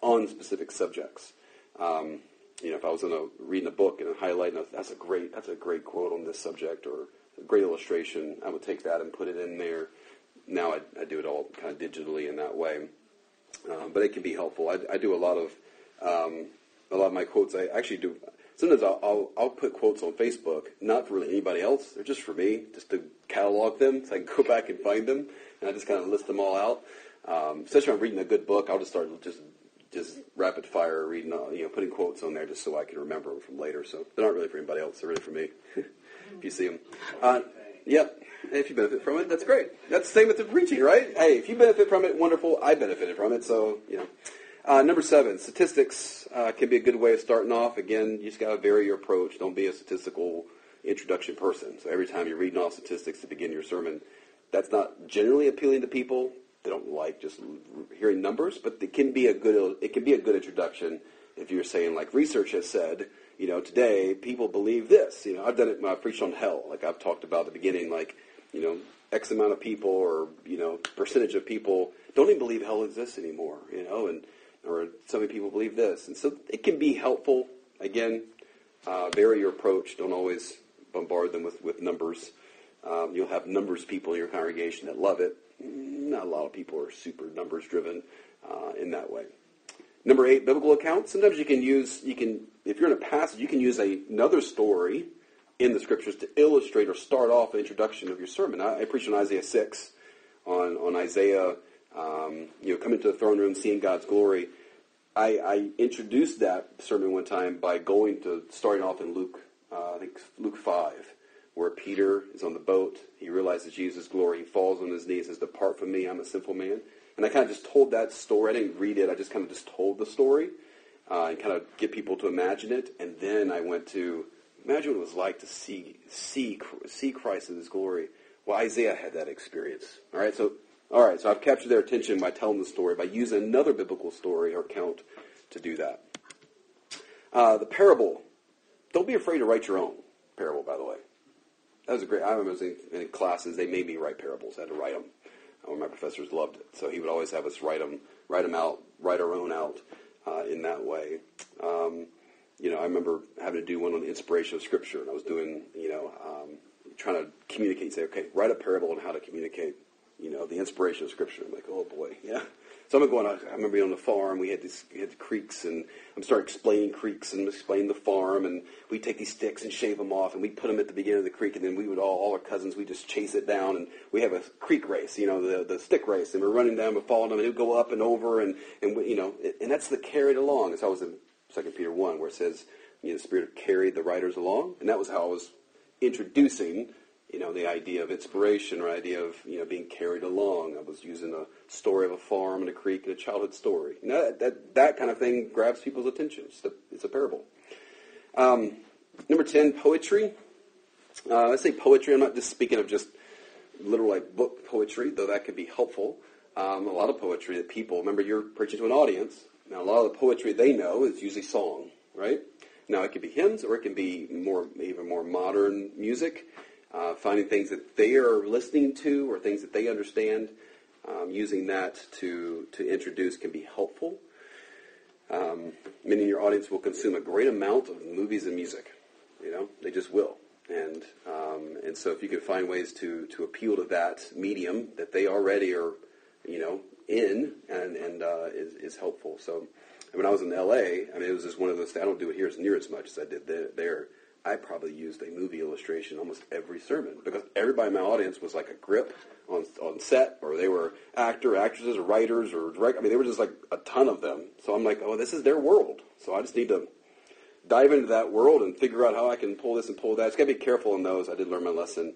on specific subjects. Um, you know, if I was in a, reading a book and highlighting, that's a great, that's a great quote on this subject or a great illustration, I would take that and put it in there. Now I, I do it all kind of digitally in that way, um, but it can be helpful. I, I do a lot of um, a lot of my quotes. I actually do. Sometimes I'll, I'll, I'll put quotes on Facebook, not for really anybody else. They're just for me, just to catalog them, so I can go back and find them, and I just kind of list them all out. Um, especially when I'm reading a good book, I'll just start just just rapid fire reading, uh, you know, putting quotes on there just so I can remember them from later. So they're not really for anybody else; they're really for me. if you see them, uh, yep. If you benefit from it, that's great. That's the same with the preaching, right? Hey, if you benefit from it, wonderful. I benefited from it, so you know. Uh, number seven, statistics uh, can be a good way of starting off. Again, you just got to vary your approach. Don't be a statistical introduction person. So every time you're reading off statistics to begin your sermon, that's not generally appealing to people they don't like just hearing numbers, but it can be a good it can be a good introduction if you're saying like research has said, you know, today people believe this. You know, I've done it when I've preached on hell. Like I've talked about at the beginning, like you know, X amount of people or you know percentage of people don't even believe hell exists anymore. You know, and or so many people believe this, and so it can be helpful. Again, uh, vary your approach. Don't always bombard them with with numbers. Um, you'll have numbers people in your congregation that love it, not a lot of people are super numbers driven uh, in that way. Number eight, biblical accounts. Sometimes you can use, you can, if you're in a passage, you can use a, another story in the scriptures to illustrate or start off the introduction of your sermon. I, I preached on Isaiah 6, on, on Isaiah, um, you know, coming to the throne room, seeing God's glory. I, I, introduced that sermon one time by going to, starting off in Luke, uh, I think Luke 5 where Peter is on the boat. He realizes Jesus' glory. He falls on his knees and says, Depart from me, I'm a sinful man. And I kind of just told that story. I didn't read it. I just kind of just told the story uh, and kind of get people to imagine it. And then I went to imagine what it was like to see see see Christ in His glory. Well, Isaiah had that experience. All right, so all right, so I've captured their attention by telling the story by using another biblical story or account to do that. Uh, the parable. Don't be afraid to write your own parable. By the way, that was a great. I remember in, in classes they made me write parables. I had to write them. Oh, my professors loved it, so he would always have us write them, write them out, write our own out uh, in that way. Um, you know, I remember having to do one on the inspiration of Scripture, and I was doing, you know, um, trying to communicate. Say, okay, write a parable on how to communicate, you know, the inspiration of Scripture. I'm like, oh boy, yeah. So I'm going. I remember being on the farm. We had these we had the creeks, and I'm starting explaining creeks and explaining the farm. And we take these sticks and shave them off, and we put them at the beginning of the creek, and then we would all all our cousins we just chase it down, and we have a creek race, you know, the the stick race, and we're running down, we're following them, and it would go up and over, and and we, you know, and that's the carried along. It's always in Second Peter one where it says, you know, the Spirit carried the writers along, and that was how I was introducing you know, the idea of inspiration or idea of, you know, being carried along. I was using a story of a farm and a creek and a childhood story. You know, that, that, that kind of thing grabs people's attention. It's a, it's a parable. Um, number 10, poetry. Uh, I say poetry. I'm not just speaking of just literal like book poetry, though that could be helpful. Um, a lot of poetry that people remember you're preaching to an audience. Now, a lot of the poetry they know is usually song, right? Now, it could be hymns, or it can be more even more modern music. Uh, finding things that they are listening to or things that they understand, um, using that to to introduce can be helpful. Um, many in your audience will consume a great amount of movies and music. You know, they just will. And um, and so if you can find ways to to appeal to that medium that they already are, you know, in and and uh, is is helpful. So when I was in L.A., I mean, it was just one of those. I don't do it here as near as much as I did there. There. I probably used a movie illustration almost every sermon because everybody in my audience was like a grip on on set, or they were actor, actresses, or writers, or direct. I mean, they were just like a ton of them. So I'm like, oh, this is their world. So I just need to dive into that world and figure out how I can pull this and pull that. Just gotta be careful in those. I did learn my lesson.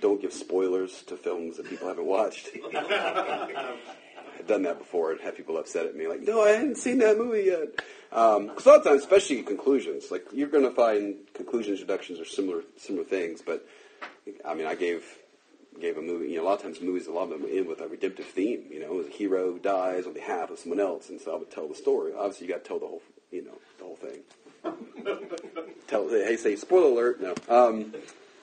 Don't give spoilers to films that people haven't watched. Done that before and had people upset at me, like, no, I hadn't seen that movie yet. Um 'cause a lot of times, especially conclusions, like you're going to find conclusions, introductions are similar similar things. But I mean, I gave gave a movie. You know, a lot of times movies, a lot of them end with a redemptive theme. You know, a hero dies on behalf of someone else, and so I would tell the story. Obviously, you got to tell the whole, you know, the whole thing. tell, hey, say spoiler alert. No. Um,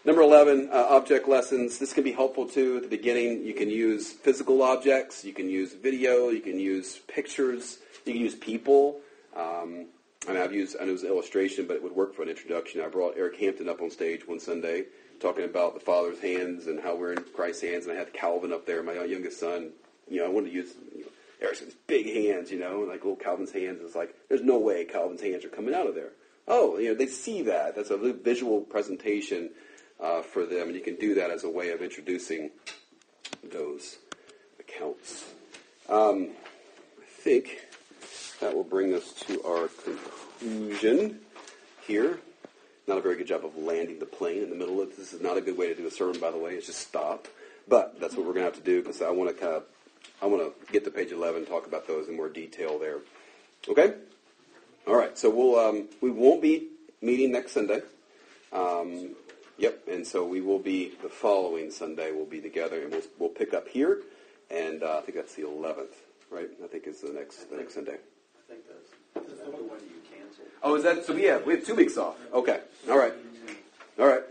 Number 11, uh, object lessons. This can be helpful too at the beginning. You can use physical objects, you can use video, you can use pictures, you can use people. Um, I mean, I've used, I know it was an illustration, but it would work for an introduction. I brought Eric Hampton up on stage one Sunday talking about the Father's hands and how we're in Christ's hands, and I had Calvin up there, my youngest son. You know, I wanted to use you know, Eric's big hands, you know, and like little Calvin's hands. It's like, there's no way Calvin's hands are coming out of there. Oh, you know, they see that. That's a visual presentation uh, for them, and you can do that as a way of introducing those accounts. Um, I think that will bring us to our conclusion here. Not a very good job of landing the plane in the middle of this. is not a good way to do a sermon, by the way. It's just stop. But that's what we're going to have to do because I want to kind of I want to get to page 11, talk about those in more detail there. Okay. All right. So we'll um, we won't be meeting next Sunday. Um, Yep, and so we will be the following Sunday. We'll be together, and we'll we'll pick up here, and uh, I think that's the 11th, right? I think is the next the next Sunday. I think that's, is that the one you canceled? Oh, is that so? Yeah, we have two weeks off. Okay, all right, all right.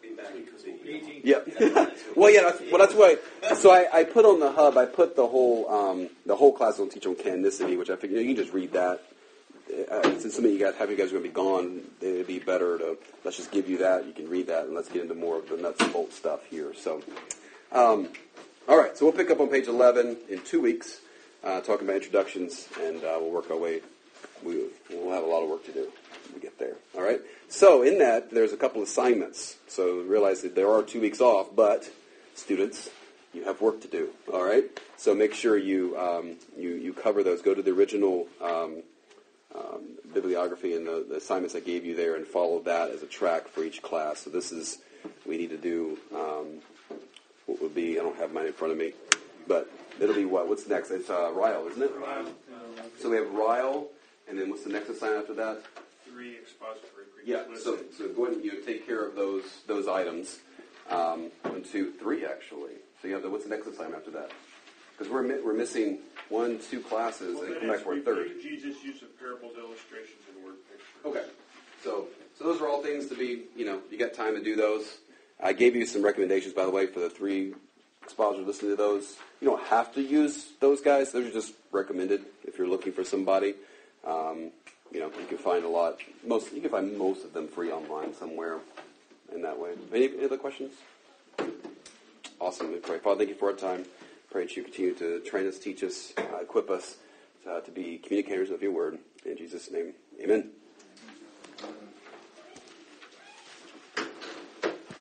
Be back to the. 18. Yep. well, yeah. That's, well, that's why. So I, I put on the hub. I put the whole um, the whole class on teach on canonicity, which I figured you can just read that. Uh, since some of you guys, half you guys are going to be gone, it'd be better to let's just give you that. You can read that, and let's get into more of the nuts and bolts stuff here. So, um, all right. So we'll pick up on page 11 in two weeks, uh, talking about introductions, and uh, we'll work our way. We, we'll have a lot of work to do we get there. All right. So in that, there's a couple assignments. So realize that there are two weeks off, but students, you have work to do. All right. So make sure you um, you you cover those. Go to the original. Um, um, bibliography and the, the, assignments I gave you there and follow that as a track for each class. So this is, we need to do um, what would be, I don't have mine in front of me, but it'll be what? What's next? It's uh, Ryle, isn't it? Ryle. So we have Ryle, and then what's the next assignment after that? Three expository Yeah, so, so go ahead and you know, take care of those those items. Um, one, two, three, actually. So you have the, what's the next assignment after that? Because we're, mi- we're missing one, two classes, Well, and then come back it's for a third. Jesus' use of parables, illustrations, and word pictures. Okay. So, so those are all things to be, you know, you got time to do those. I gave you some recommendations, by the way, for the three expositors listening to those. You don't have to use those guys. Those are just recommended if you're looking for somebody. Um, you know, you can find a lot. Most you can find most of them free online somewhere in that way. Any, any other questions? Awesome. We pray. Father, thank you for our time. Pray that you continue to train us, teach us, uh, equip us to, uh, to be communicators of your word. In Jesus' name, amen.